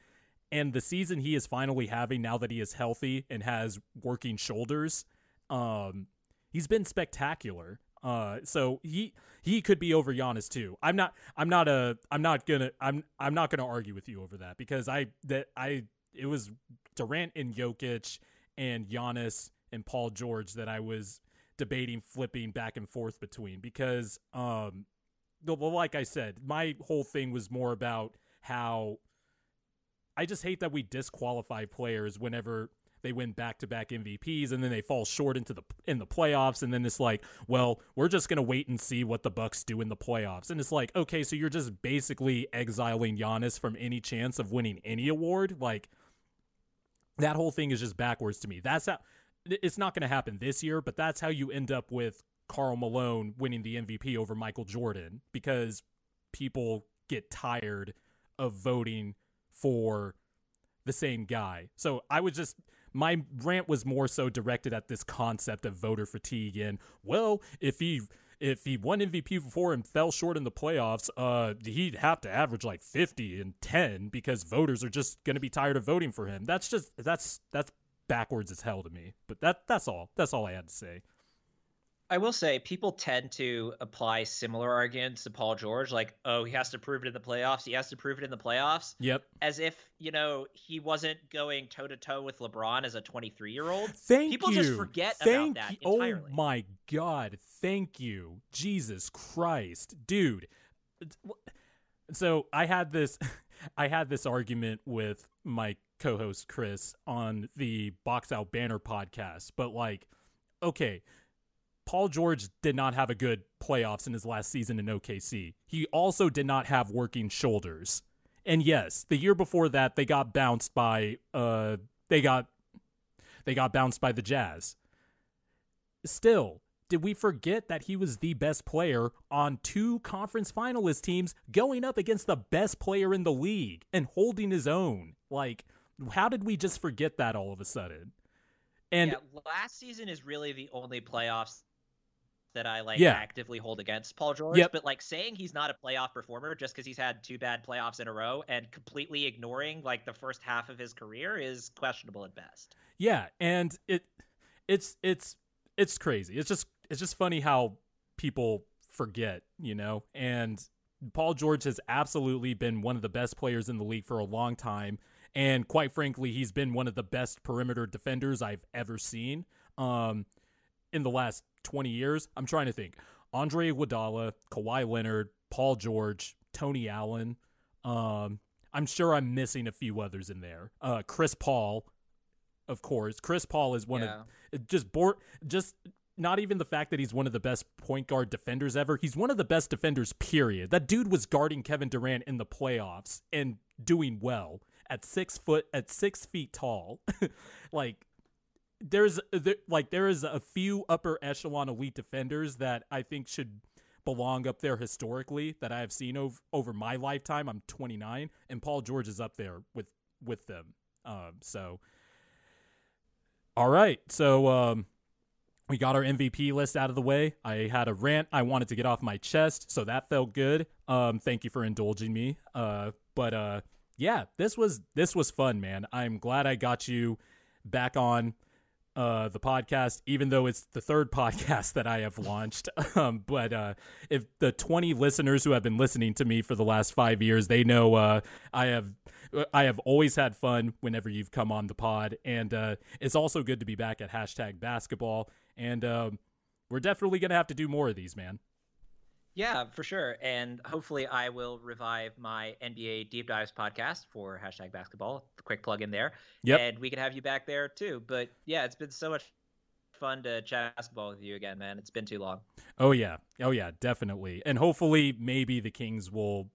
And the season he is finally having now that he is healthy and has working shoulders, um, he's been spectacular. Uh, so he he could be over Giannis too. I'm not I'm not a I'm not gonna I'm I'm not gonna argue with you over that because I that I it was Durant and Jokic and Giannis and Paul George that I was debating flipping back and forth between because um like I said, my whole thing was more about how I just hate that we disqualify players whenever they win back-to-back MVPs and then they fall short into the in the playoffs and then it's like, well, we're just going to wait and see what the Bucks do in the playoffs. And it's like, okay, so you're just basically exiling Giannis from any chance of winning any award? Like that whole thing is just backwards to me. That's how it's not going to happen this year, but that's how you end up with Karl Malone winning the MVP over Michael Jordan because people get tired of voting for the same guy. So I was just my rant was more so directed at this concept of voter fatigue and well, if he if he won MVP before and fell short in the playoffs, uh, he'd have to average like 50 and 10 because voters are just going to be tired of voting for him. That's just that's that's backwards as hell to me. But that that's all. That's all I had to say. I will say people tend to apply similar arguments to Paul George, like, oh, he has to prove it in the playoffs. He has to prove it in the playoffs. Yep. As if, you know, he wasn't going toe to toe with LeBron as a 23 year old. Thank people you. just forget Thank about that you. Oh entirely. Oh my God. Thank you. Jesus Christ. Dude. So I had this I had this argument with my co-host Chris on the Box Out Banner podcast, but like, okay, Paul George did not have a good playoffs in his last season in OKC. He also did not have working shoulders. And yes, the year before that they got bounced by uh they got they got bounced by the Jazz. Still, did we forget that he was the best player on two conference finalist teams going up against the best player in the league and holding his own? Like, how did we just forget that all of a sudden? And yeah, last season is really the only playoffs that I like Yeah. actively hold against Paul George. Yep. But like saying he's not a playoff performer just because he's had two bad playoffs in a row and completely ignoring like the first half of his career is questionable at best. Yeah, and it it's it's it's crazy. It's just it's just funny how people forget, you know. And Paul George has absolutely been one of the best players in the league for a long time, and quite frankly, he's been one of the best perimeter defenders I've ever seen. Um, in the last twenty years, I'm trying to think: Andre Iguodala, Kawhi Leonard, Paul George, Tony Allen. Um, I'm sure I'm missing a few others in there. Uh, Chris Paul, of course. Chris Paul is one Yeah. of just bor- just not even the fact that he's one of the best point guard defenders ever. He's one of the best defenders. Period. That dude was guarding Kevin Durant in the playoffs and doing well at six foot at six feet tall. like there's there, like there is a few upper echelon elite defenders that I think should belong up there historically that I have seen over over my lifetime. I'm 29, and Paul George is up there with with them. Um, so, all right, so um, we got our MVP list out of the way. I had a rant I wanted to get off my chest, so that felt good. Um, thank you for indulging me. Uh, but uh, yeah, this was this was fun, man. I'm glad I got you back on uh, the podcast, even though it's the third podcast that I have launched. Um, but uh, if the 20 listeners who have been listening to me for the last five years, they know uh, I have I have always had fun whenever you've come on the pod, and uh, it's also good to be back at hashtag basketball. And um, we're definitely gonna have to do more of these, man. Yeah, for sure. And hopefully, I will revive my NBA Deep Dives podcast for hashtag basketball. Quick plug in there. Yep. And we can have you back there too. But yeah, it's been so much fun to chat basketball with you again, man. It's been too long. Oh yeah, oh yeah, definitely. And hopefully, maybe the Kings will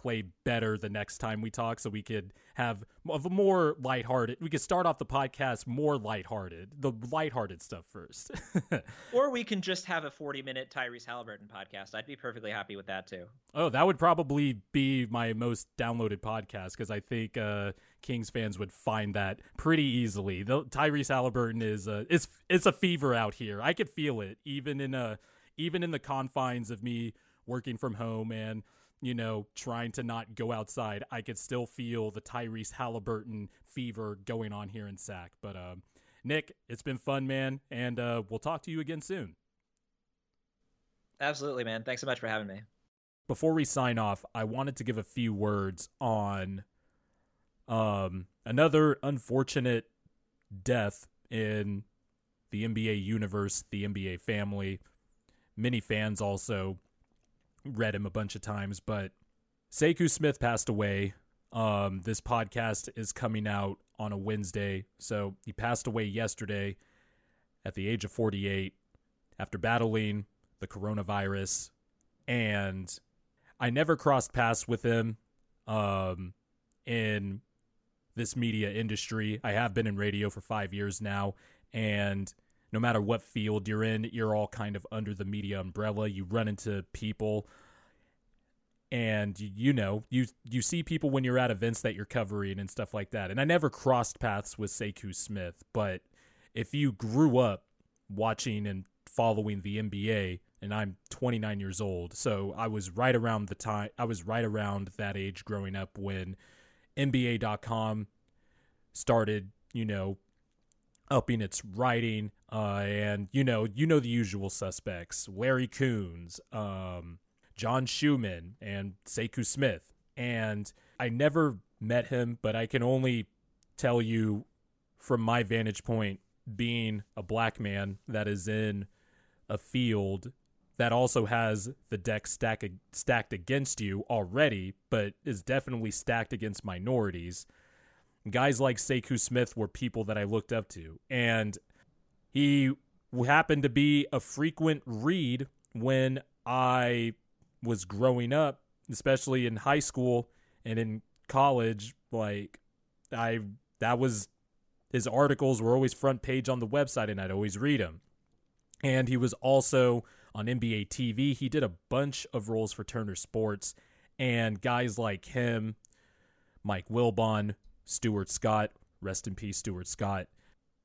play better the next time we talk, so we could have of a more lighthearted. We could start off the podcast more lighthearted, the lighthearted stuff first. Or we can just have a 40 minute Tyrese Haliburton podcast. I'd be perfectly happy with that too. oh, that would probably be my most downloaded podcast because I think uh, Kings fans would find that pretty easily. The Tyrese Haliburton is uh, it's it's a fever out here. I could feel it even in uh even in the confines of me working from home and you know trying to not go outside. I could still feel the Tyrese Haliburton fever going on here in Sac. But um, Nick, it's been fun, man, and uh, we'll talk to you again soon. Absolutely, man. Thanks so much for having me. before we sign off, I wanted to give a few words on um, another unfortunate death in the NBA universe, the NBA family. Many fans also read him a bunch of times, but Sekou Smith passed away. Um, this podcast is coming out on a Wednesday, so he passed away yesterday at the age of 48 after battling the coronavirus and I never crossed paths with him um, in this media industry. I have been in radio for five years now, and no matter what field you're in, you're all kind of under the media umbrella. You run into people, and you, know you you see people when you're at events that you're covering and stuff like that. And I never crossed paths with Sekou Smith, but if you grew up watching and following the NBA, and I'm 29 years old, so I was right around the time I was right around that age growing up when NBA.com started, you know, upping its writing, uh, and you know, you know the usual suspects: Larry Coons, um, John Schumann, and Sekou Smith. And I never met him, but I can only tell you from my vantage point, being a black man that is in a field that also has the deck stack, stacked against you already, but is definitely stacked against minorities. Guys like Sekou Smith were people that I looked up to, and he happened to be a frequent read when I was growing up, especially in high school and in college. Like, I that was his articles were always front page on the website, and I'd always read them. And he was also on NBA TV. He did a bunch of roles for Turner Sports, and guys like him, Mike Wilbon, Stuart Scott, rest in peace, Stuart Scott.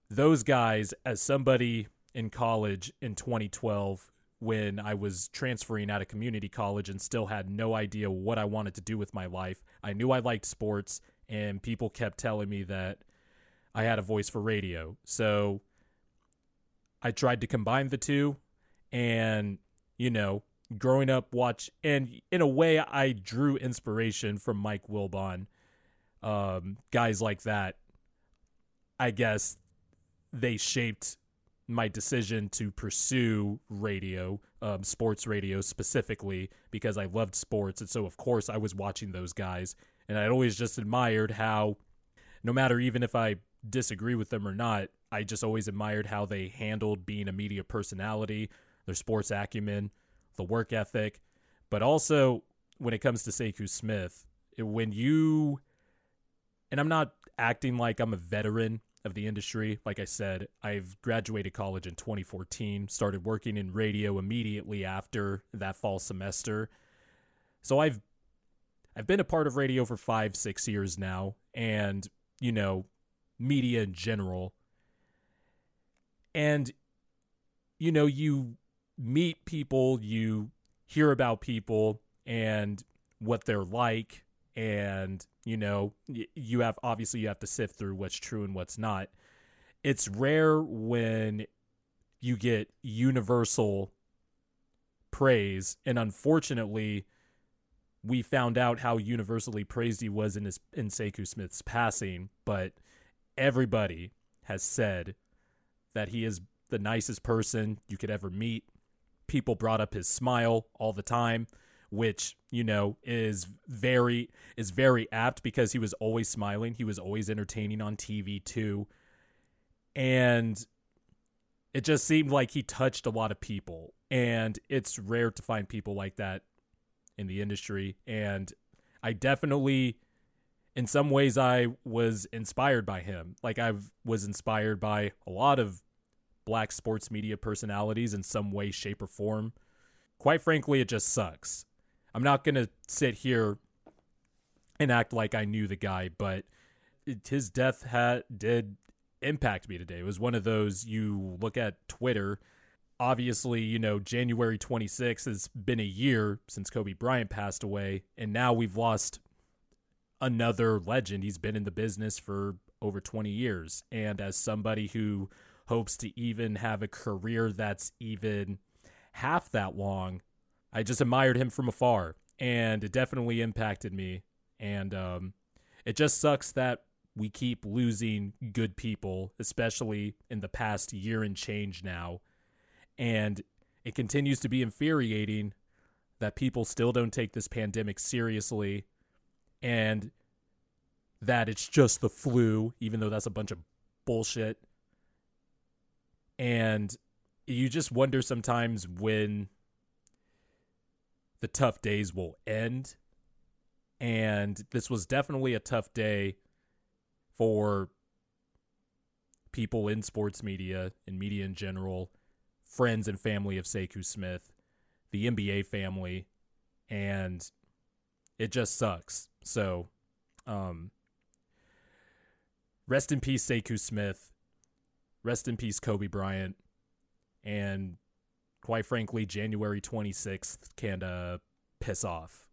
Those guys, as somebody in college in 2012, when I was transferring out of community college and still had no idea what I wanted to do with my life, I knew I liked sports, and people kept telling me that I had a voice for radio. So I tried to combine the two and you know, growing up watch and in a way I drew inspiration from Mike Wilbon. Um guys like that. I guess they shaped my decision to pursue radio, um, sports radio specifically, because I loved sports. And so, of course, I was watching those guys And I'd always just admired how, no matter even if I disagree with them or not, I just always admired how they handled being a media personality, their sports acumen, the work ethic, but also when it comes to Sekou Smith, when you, and I'm not acting like I'm a veteran of the industry. Like I said, I've graduated college in 2014, started working in radio immediately after that fall semester. So I've I've been a part of radio for 5 6 years now and, you know, media in general. And you know, you meet people, you hear about people and what they're like and you know you have obviously you have to sift through what's true and what's not. It's rare when you get universal praise and unfortunately we found out how universally praised he was in his in Sekou Smith's passing but everybody has said that he is the nicest person you could ever meet. People brought up his smile all the time which you know is very is very apt because he was always smiling. He was always entertaining on tv too. And it just seemed like he touched a lot of people. And it's rare to find people like that in the industry. And i definitely in some ways i was inspired by him. Like i was inspired by a lot of black sports media personalities in some way shape or form. Quite frankly it just sucks I'm not going to sit here and act like I knew the guy, but it, his death did impact me today. It was one of those you look at Twitter. Obviously, you know, January 26th has been a year since Kobe Bryant passed away, and now we've lost another legend. He's been in the business for over 20 years. And as somebody who hopes to even have a career that's even half that long, I just admired him from afar, and it definitely impacted me. And um, it just sucks that we keep losing good people, especially in the past year and change now. And it continues to be infuriating that people still don't take this pandemic seriously and that it's just the flu, even though that's a bunch of bullshit. And you just wonder sometimes when the tough days will end. And this was definitely a tough day for people in sports media and media in general, friends and family of Sekou Smith, the NBA family, and it just sucks. So, um, rest in peace, Sekou Smith. Rest in peace, Kobe Bryant. And quite frankly, January 26th can uh, piss off.